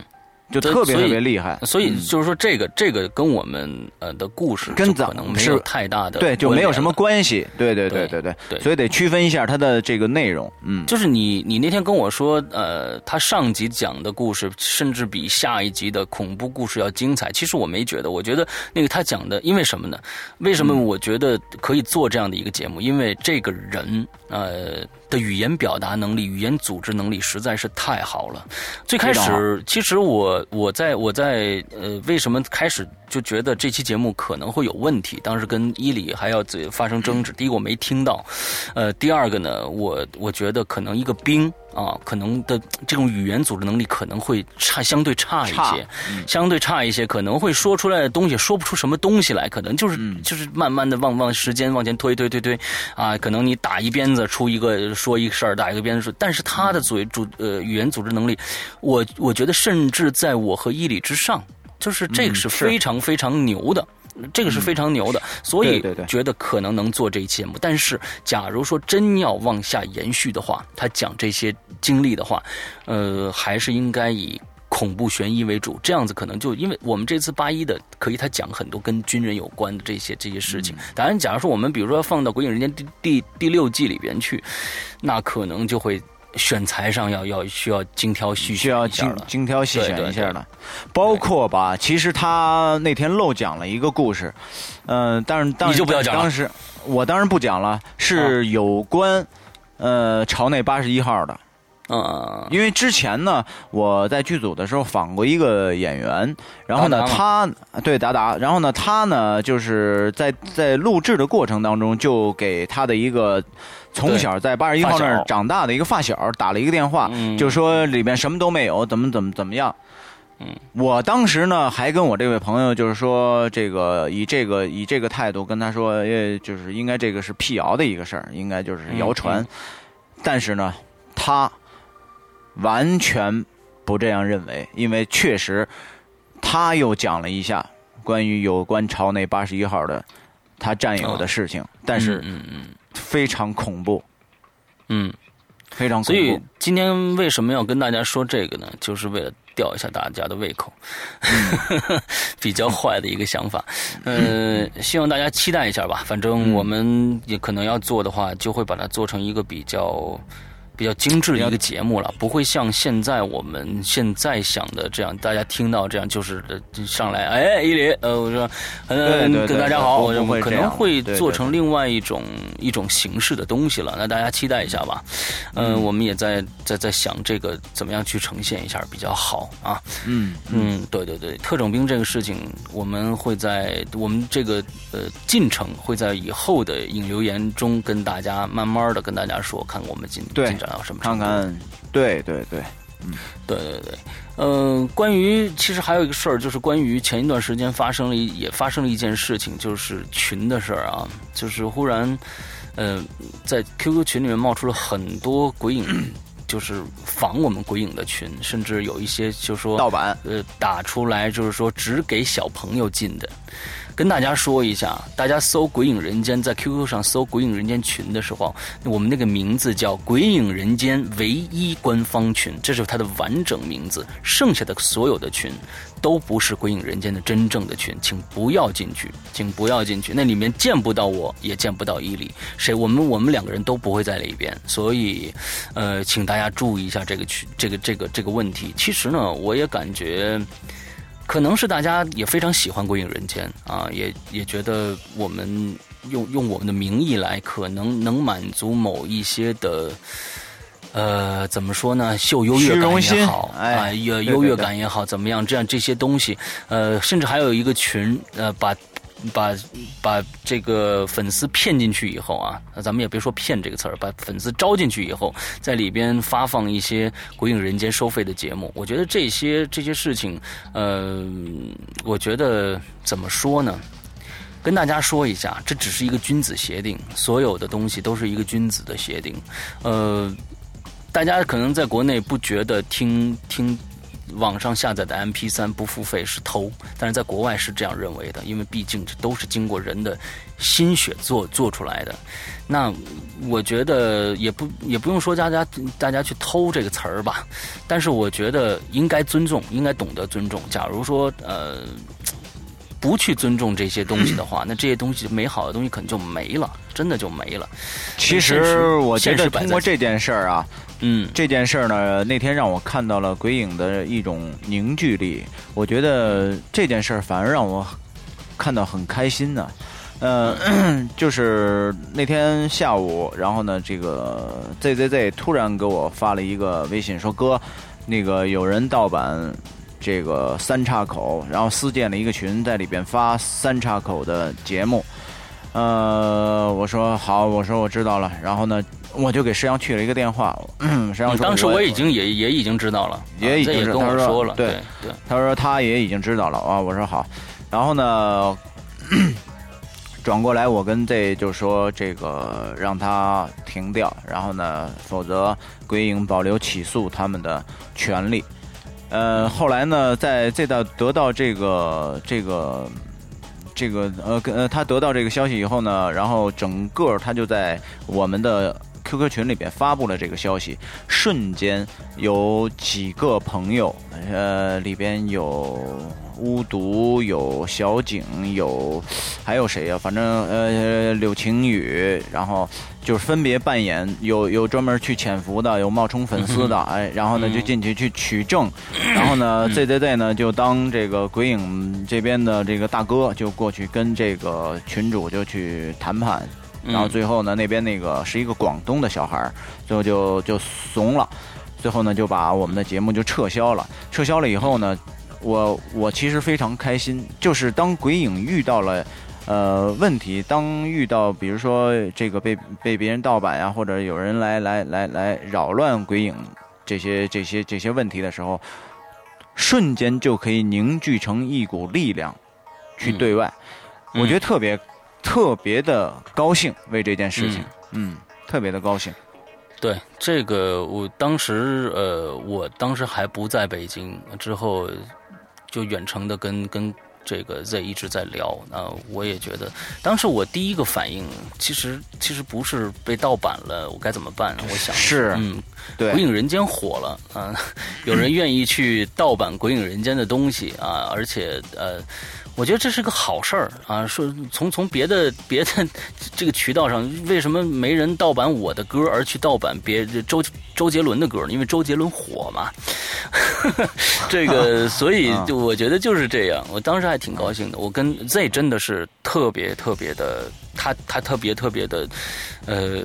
就特别特别厉害，所以就是说，这个这个跟我们呃的故事跟可能没有太大的对，就没有什么关系。对对对对对，所以得区分一下它的这个内容。嗯，就是你你那天跟我说，呃，他上集讲的故事甚至比下一集的恐怖故事要精彩。其实我没觉得，我觉得那个他讲的，因为什么呢？为什么我觉得可以做这样的一个节目？因为这个人呃。的语言表达能力、语言组织能力实在是太好了。最开始，其实我我在我在呃，为什么开始就觉得这期节目可能会有问题？当时跟伊里还要发生争执。第一个我没听到，呃，第二个呢，我我觉得可能一个兵。啊，可能的这种语言组织能力可能会差，相对差一些，相对差一些，可能会说出来的东西说不出什么东西来，可能就是就是慢慢的往往时间往前推推推推，啊，可能你打一鞭子出一个说一个事儿，打一个鞭子说，但是他的嘴组呃语言组织能力，我我觉得甚至在我和伊里之上，就是这个是非常非常牛的。这个是非常牛的，所以觉得可能能做这一期节目。但是，假如说真要往下延续的话，他讲这些经历的话，呃，还是应该以恐怖悬疑为主。这样子可能就因为我们这次八一的，可以他讲很多跟军人有关的这些这些事情。当然，假如说我们比如说放到《鬼影人间》第第第六季里边去，那可能就会。选材上要要需要精挑细选需要精一下了。精挑细选一下了，包括吧，其实他那天漏讲了一个故事，嗯、但是当你就不要讲了当时我当然不讲了，是有关、呃朝内八十一号的。嗯，因为之前呢，我在剧组的时候访过一个演员，然后呢，达他对达达，然后呢，他呢就是在在录制的过程当中，就给他的一个从小在八十一号那儿长大的一个发小打了一个电话，嗯。就说里边什么都没有，怎么怎么怎么样。嗯，我当时呢还跟我这位朋友就是说，这个以这个以这个态度跟他说，呃，就是应该这个是辟谣的一个事儿，应该就是谣传。嗯。但是呢，他完全不这样认为，因为确实他又讲了一下关于有关朝内八十一号的他战友的事情，但是嗯嗯非常恐怖，嗯，非常恐所以。今天为什么要跟大家说这个呢？就是为了吊一下大家的胃口，比较坏的一个想法。呃，希望大家期待一下吧。反正我们也可能要做的话，就会把它做成一个比较。比较精致的一个节目了，不会像现在我们现在想的这样，大家听到这样就是上来，哎，伊犁，呃，我说，对嗯，跟大家好，可能会做成另外一种一种形式的东西了，那大家期待一下吧。嗯，我们也在在在想这个怎么样去呈现一下比较好啊。嗯嗯，对对对，特种兵这个事情，我们会在我们这个呃进程会在以后的引流言中跟大家慢慢的跟大家说，看我们进对进展到什么程度。看看，对对对，嗯。对对对，嗯、关于其实还有一个事儿，就是关于前一段时间发生了一也发生了一件事情，就是群的事儿啊，就是忽然，呃，在 QQ 群里面冒出了很多鬼影，就是仿我们鬼影的群，甚至有一些就说盗版，呃打出来就是说只给小朋友进的。跟大家说一下，大家搜“鬼影人间”在 QQ 上搜“鬼影人间群”的时候，我们那个名字叫“鬼影人间唯一官方群”，这是它的完整名字。剩下的所有的群都不是“鬼影人间”的真正的群，请不要进去，请不要进去。那里面见不到我，也见不到伊犁，谁我们我们两个人都不会在里边，所以，呃，请大家注意一下这个群这个这个这个问题。其实呢，我也感觉。可能是大家也非常喜欢《鬼影人间》啊，也也觉得我们用用我们的名义来，可能能满足某一些的，呃，怎么说呢？秀优越感也好，哎啊，优越感也好，怎么样？这样这些东西，呃，甚至还有一个群，呃，把。把把这个粉丝骗进去以后啊，咱们也别说骗这个词儿，把粉丝招进去以后，在里边发放一些《鬼影人间》收费的节目，我觉得这些这些事情，呃，我觉得怎么说呢？跟大家说一下，这只是一个君子协定，所有的东西都是一个君子的协定。呃，大家可能在国内不觉得听听网上下载的 MP 3不付费是偷，但是在国外是这样认为的，因为毕竟这都是经过人的心血做做出来的。那我觉得也不也不用说大家大家去偷这个词儿吧，但是我觉得应该尊重，应该懂得尊重。假如说呃。不去尊重这些东西的话，那这些东西美好的东西可能就没了，真的就没了。其实实我觉得通过这件事儿啊，嗯，这件事儿呢，那天让我看到了鬼影的一种凝聚力。我觉得这件事儿反而让我看到很开心呢。呃，就是那天下午，然后呢，这个 ZZZ 突然给我发了一个微信，说哥，那个有人盗版这个三岔口，然后私建了一个群，在里边发三岔口的节目。呃，我说好，我说我知道了，然后呢，我就给石阳去了一个电话，石阳说嗯当时我已经也也已经知道了，也已经跟他说我说了，对对对，他说他也已经知道了啊，我说好，然后呢，转过来我跟 Z 就说这个让他停掉，然后呢，否则归影保留起诉他们的权利。呃，后来呢，在 Z 到得到这个这个这个呃跟呃他得到这个消息以后呢，然后整个他就在我们的 QQ 群里边发布了这个消息，瞬间有几个朋友，呃，里边有巫毒，有小景，有还有谁呀、反正呃柳晴雨，然后就是分别扮演有有专门去潜伏的，有冒充粉丝的，哎，然后呢就进去去取证，然后呢 ZZZ 呢就当这个鬼影这边的这个大哥，就过去跟这个群主就去谈判。然后最后呢，那边那个是一个广东的小孩儿，最后就就怂了，最后呢就把我们的节目就撤销了。撤销了以后呢，我我其实非常开心，就是当鬼影遇到了。呃，问题当遇到比如说这个被被别人盗版呀、或者有人来来来来扰乱鬼影这些这些这些问题的时候，瞬间就可以凝聚成一股力量去对外，嗯我觉得特别特别的高兴为这件事情，嗯，特别的高兴。对这个，我当时呃，我当时还不在北京，之后就远程的跟跟这个 Z 一直在聊。那我也觉得，当时我第一个反应，其实其实不是被盗版了，我该怎么办？我想是嗯，对鬼影人间》火了嗯，有人愿意去盗版《鬼影人间》的东西啊，而且呃。我觉得这是个好事儿啊！说从从别的别的这个渠道上，为什么没人盗版我的歌，而去盗版别周周杰伦的歌呢？因为周杰伦火嘛。这个，所以就我觉得就是这样。我当时还挺高兴的。我跟 Z 真的是特别特别的，他他特别特别的，呃，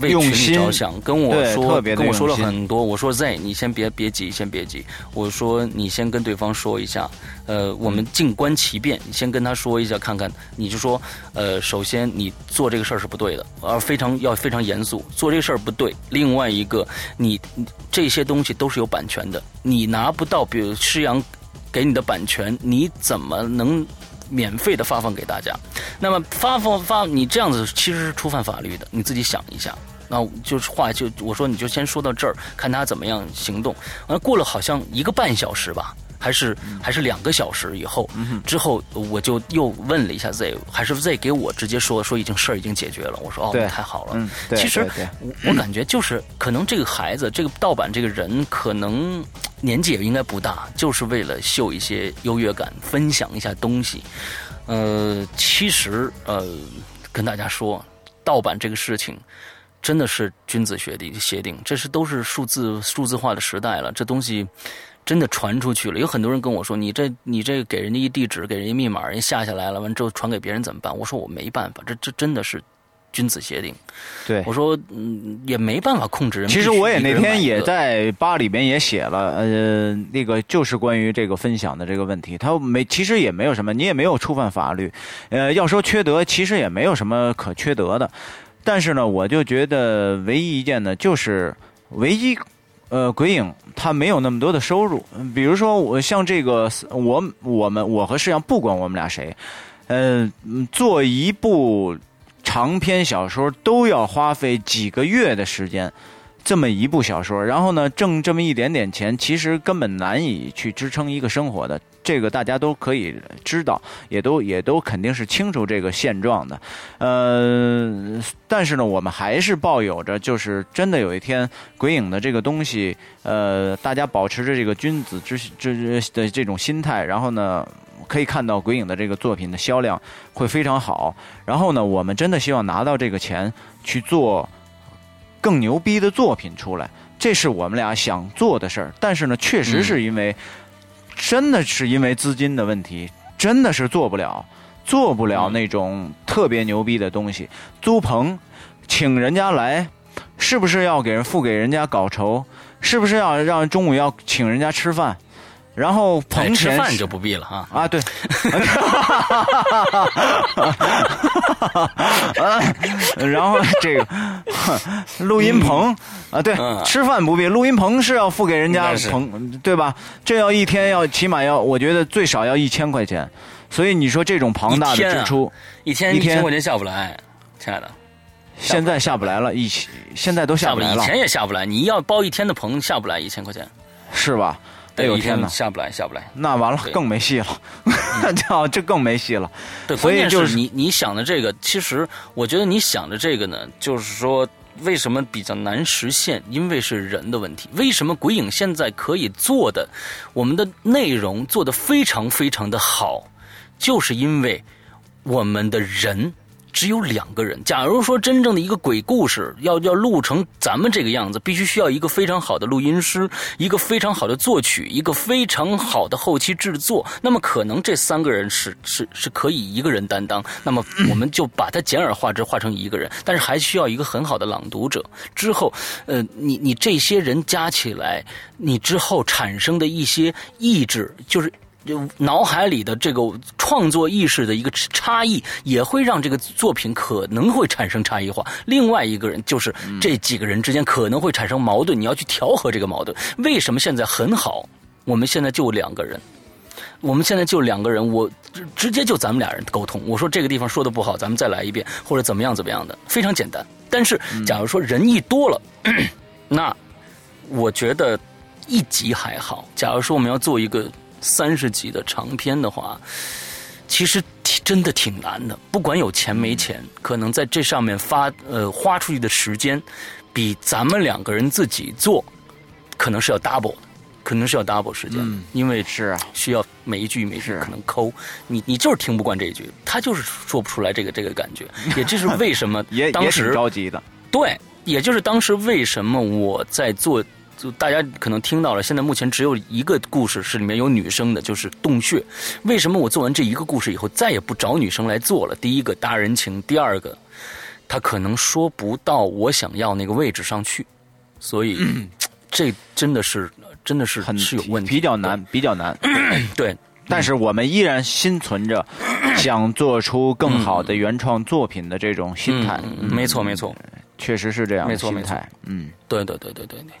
为群里着想，跟我说跟我说了很多。我说 Z，你先别别急，先别急。我说你先跟对方说一下，呃，我们静观其变，你先跟他说一下，看看。你就说，呃，首先你做这个事儿是不对的，而非常要非常严肃，做这个事儿不对。另外一个，你你这些东西都是有版权的，你拿不到，比如施阳给你的版权，你怎么能免费的发放给大家？那么发放发你这样子其实是触犯法律的，你自己想一下。那就是话就我说你就先说到这儿，看他怎么样行动。完了过了好像一个半小时吧，还是还是两个小时以后，之后我就又问了一下 Z，还是 Z 给我直接说说已经事儿已经解决了。我说哦，太好了。嗯，其实我感觉就是可能这个孩子，这个盗版这个人，可能年纪也应该不大，就是为了秀一些优越感，分享一下东西。呃，其实呃，跟大家说，盗版这个事情。真的是君子协定，协定，这是都是数字数字化的时代了，这东西真的传出去了。有很多人跟我说：“你这你这给人家一地址，给人家密码，人下下来了，完之后传给别人怎么办？”我说我没办法，这这真的是君子协定。对我。说嗯，也没办法控制人。其实我也那天也在吧里边也写了，呃，那个就是关于这个分享的这个问题，他没其实也没有什么，你也没有触犯法律，呃，要说缺德，其实也没有什么可缺德的，但是呢，我就觉得唯一一件呢，就是唯一。呃，鬼影他没有那么多的收入，比如说我像这个，我我们我和世阳，不管我们俩谁，呃，嗯做一部长篇小说都要花费几个月的时间，这么一部小说，然后呢，挣这么一点点钱，其实根本难以去支撑一个生活的。这个大家都可以知道，也都也都肯定是清楚这个现状的。呃，但是呢，我们还是抱有着，就是真的有一天鬼影的这个东西，呃，大家保持着这个君子之之的这种心态，然后呢。可以看到鬼影的这个作品的销量会非常好，然后呢，我们真的希望拿到这个钱去做更牛逼的作品出来，这是我们俩想做的事儿。但是呢，确实是因为，真的是因为资金的问题，真的是做不了，做不了那种特别牛逼的东西。租棚，请人家来，是不是要给人付给人家稿酬？是不是要让中午要请人家吃饭？然后哎棚钱是吃饭就不必了哈。啊，对，然后这个录音棚啊，对，嗯吃饭不必，录音棚是要付给人家棚，对吧？这要一天要起码要，我觉得最少要一千块钱，所以你说这种庞大的支出，一天一天千块钱下不来，亲爱的，现在下不来了，一起现在都下不来了下不来，以，前也下不来。你要包一天的棚，下不来一千块钱。是吧？哎呦天哪！下不来，下不来。那完了，更没戏了，这这更没戏了。对，所以就是是你你想的这个，其实我觉得你想的这个呢，就是说为什么比较难实现？因为是人的问题。为什么鬼影现在可以做的，我们的内容做的非常非常的好，就是因为我们的人。只有两个人。假如说真正的一个鬼故事要要录成咱们这个样子，必须需要一个非常好的录音师，一个非常好的作曲，一个非常好的后期制作。那么可能这三个人是是是可以一个人担当。那么我们就把它简而化之，化成一个人。但是还需要一个很好的朗读者。之后，呃，你你这些人加起来，你之后产生的一些意志，就是。就脑海里的这个创作意识的一个差异，也会让这个作品可能会产生差异化。另外一个人就是这几个人之间可能会产生矛盾，你要去调和这个矛盾。为什么现在很好？我们现在就两个人，我们现在就两个人，我直接就咱们俩人沟通。我说这个地方说的不好，咱们再来一遍，或者怎么样怎么样的，非常简单。但是假如说人一多了，那我觉得一集还好。假如说我们要做一个。三十集的长篇的话，其实挺真的挺难的。不管有钱没钱，可能在这上面发呃花出去的时间，比咱们两个人自己做，可能是要 double 的，可能是要 double 时间。嗯，因为是啊，需要每一句每一句可能抠，你你就是听不惯这一句，他就是说不出来这个这个感觉。也这是为什么也当时着急的。对，也就是当时为什么我在做。就大家可能听到了，现在目前只有一个故事是里面有女生的，就是洞穴。为什么我做完这一个故事以后再也不找女生来做了？第一个搭人情，第二个他可能说不到我想要那个位置上去，所以 这真的是真的是很是有问题，比较难，比较难。对，但是我们依然心存着想做出更好的原创作品的这种心态。没错，没错，确实是这样，没错，没错。嗯，对对对对对对。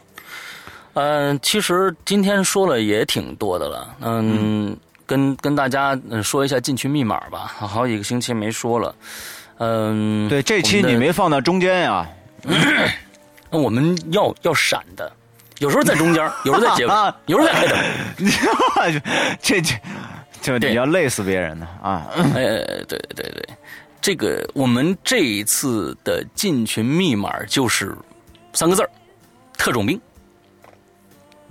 嗯，其实今天说了也挺多的了。嗯，跟跟大家说一下进群密码吧，好几个星期没说了。嗯，对，这期你没放到中间呀？那我们要要闪的，有时候在中间，有时候在结尾，有时候在开头。这这就你要累死别人呢啊！哎，对对对，这个我们这一次的进群密码就是三个字儿：特种兵。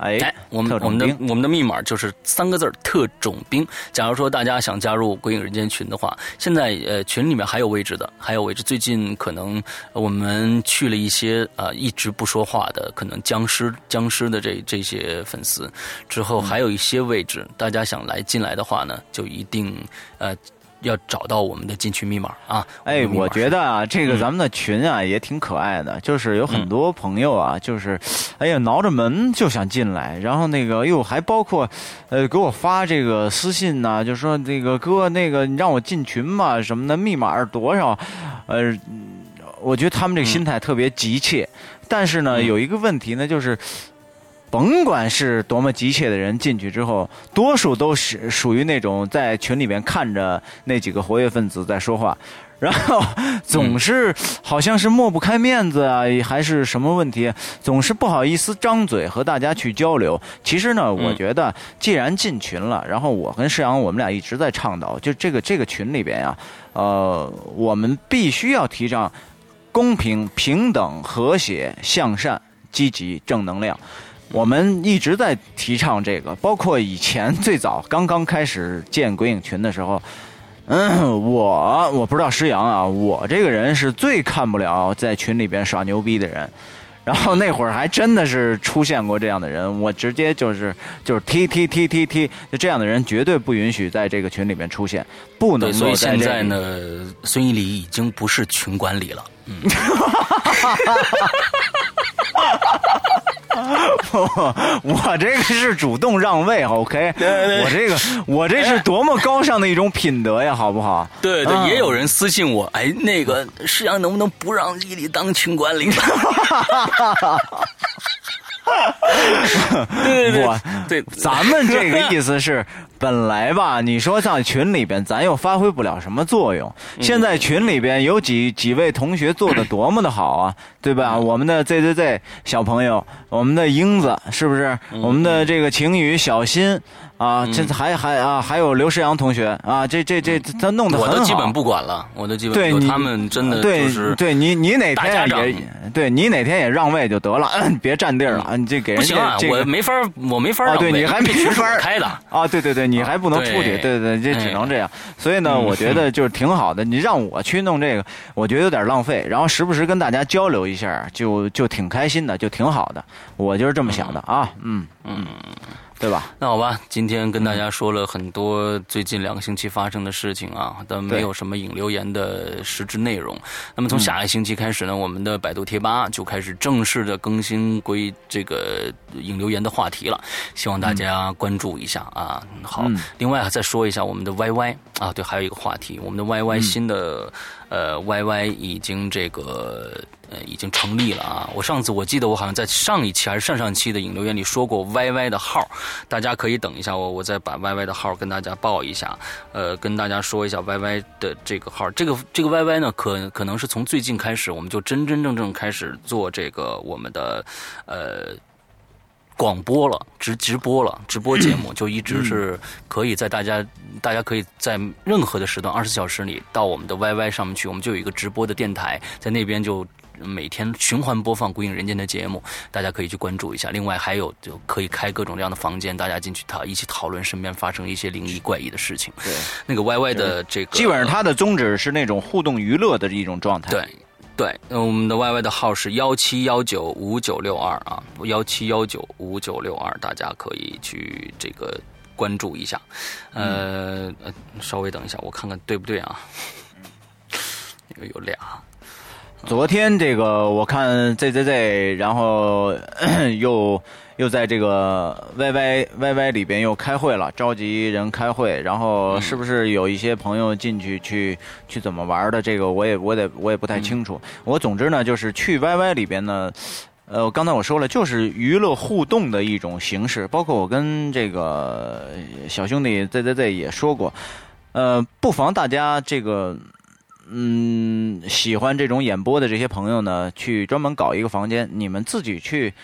哎，我们我们的我们的密码就是三个字特种兵。假如说大家想加入鬼影人间群的话，现在呃群里面还有位置的，还有位置。最近可能我们去了一些啊一直不说话的，可能僵尸僵尸的这这些粉丝，之后还有一些位置，大家想来进来的话呢，就一定呃。要找到我们的进群密码啊！哎，我觉得啊，这个咱们的群啊也挺可爱的，就是有很多朋友啊，就是，哎呀，挠着门就想进来，然后那个又还包括，呃，给我发这个私信呢，就说那个哥，那个你让我进群嘛什么的，密码是多少？呃，我觉得他们这个心态特别急切，但是呢，有一个问题呢，就是。甭管是多么急切的人进去之后，多数都是属于那种在群里面看着那几个活跃分子在说话，然后总是好像是抹不开面子啊，还是什么问题，总是不好意思张嘴和大家去交流。其实呢，我觉得既然进群了，然后我跟世阳我们俩一直在倡导，就这个这个群里边呀，呃，我们必须要提倡公平、平等、和谐、向善、积极、正能量。我们一直在提倡这个，包括以前最早刚刚开始建鬼影群的时候，嗯，我我不知道施阳啊，我这个人是最看不了在群里边耍牛逼的人，然后那会儿还真的是出现过这样的人，我直接就是就是踢踢踢踢踢，就这样的人绝对不允许在这个群里面出现，不能。所以现在呢，孙一礼已经不是群管理了。嗯。我 我这个是主动让位，OK？我这个我这是多么高尚的一种品德呀，好不好？对对，也有人私信我，哎，那个世阳能不能不让丽丽当群管理？对对对，对，咱们这个意思是，本来吧，你说在群里边，咱又发挥不了什么作用。现在群里边有几几位同学做的多么的好啊，对吧？我们的 ZZZ 小朋友，我们的英子，是不是？我们的这个晴雨、小新。啊，这还还啊，还有刘世阳同学啊，这这这他弄得很好。我都基本不管了，我都基本对他们真的对就是对你你哪天也对你哪天也让位就得了，别占地儿了，你这给人不行啊家，这。我没法我没法哦，让位对你还 没这群法开的。啊，对对对，你还不能出去，对对对，这只能这样。所以呢，嗯我觉得就是挺好的。你让我去弄这个，我觉得有点浪费。然后时不时跟大家交流一下，就就挺开心的，就挺好的。我就是这么想的啊，嗯嗯，对吧？那好吧，今天跟大家说了很多最近两个星期发生的事情啊，但没有什么引留言的实质内容。那么从下个星期开始呢，我们的百度贴吧就开始正式的更新归这个引留言的话题了，希望大家关注一下啊。好，嗯另外再说一下我们的 YY 啊，对，还有一个话题，我们的 YY 新的、呃 YY 已经这个。呃，已经成立了啊！我上次我记得我好像在上一期还是上上期的引流言里说过 YY 的号，大家可以等一下我，我再把 YY 的号跟大家报一下，呃，跟大家说一下 YY 的这个号。这个这个 YY 呢，可可能是从最近开始，我们就真真正正开始做这个我们的呃。广播了，直直播了，直 播节目就一直是可以在大家，大家可以在任何的时段，二十四小时里到我们的 YY 上面去，我们就有一个直播的电台，在那边就每天循环播放《鬼影人间》的节目，大家可以去关注一下。另外还有就可以开各种各样的房间，大家进去讨一起讨论身边发生一些灵异怪异的事情。对，那个 YY 的这个基本上它的宗旨是那种互动娱乐的一种状态。对。对，呃我们的 YY 的号是幺七幺九五九六二啊，幺七幺九五九六二，大家可以去这个关注一下。呃，呃稍微等一下，我看看对不对啊？那 个有俩，昨天这个我看 ZZZ，然后 又又在这个 YY YY 里边又开会了，召集人开会，然后是不是有一些朋友进去去去怎么玩的？这个我也我得我也不太清楚。我总之呢，就是去 YY 里边呢。呃，刚才我说了，就是娱乐互动的一种形式，包括我跟这个小兄弟 ZZZ 也说过，呃，不妨大家这个嗯，喜欢这种演播的这些朋友呢，去专门搞一个房间，你们自己去，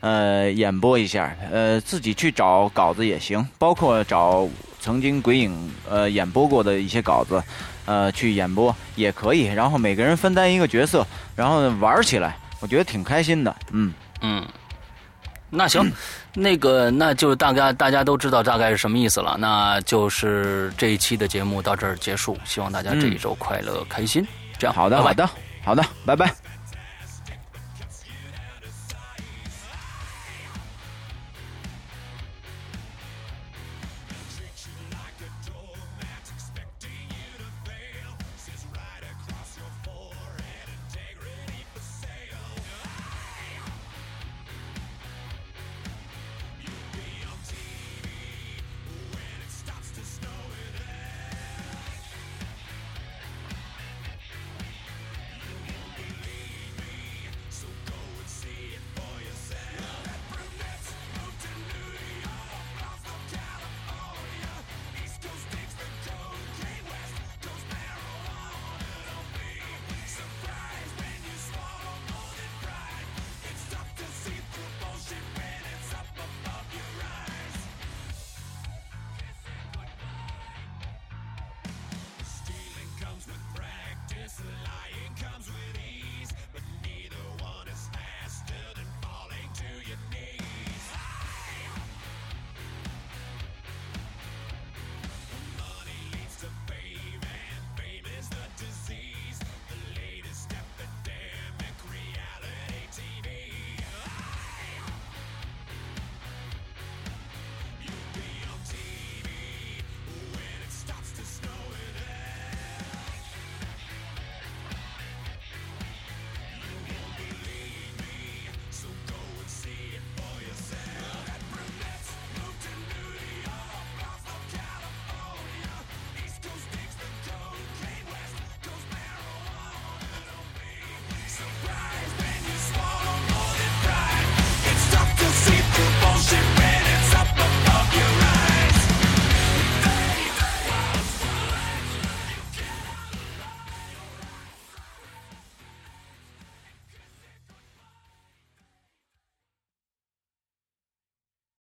呃，演播一下，呃，自己去找稿子也行，包括找曾经鬼影呃演播过的一些稿子，呃，去演播也可以。然后每个人分担一个角色，然后玩起来，我觉得挺开心的。嗯，嗯，那行，那个那就大概大家都知道大概是什么意思了。那就是这一期的节目到这儿结束，希望大家这一周快乐开心。这样，好的，好的，好的，拜拜。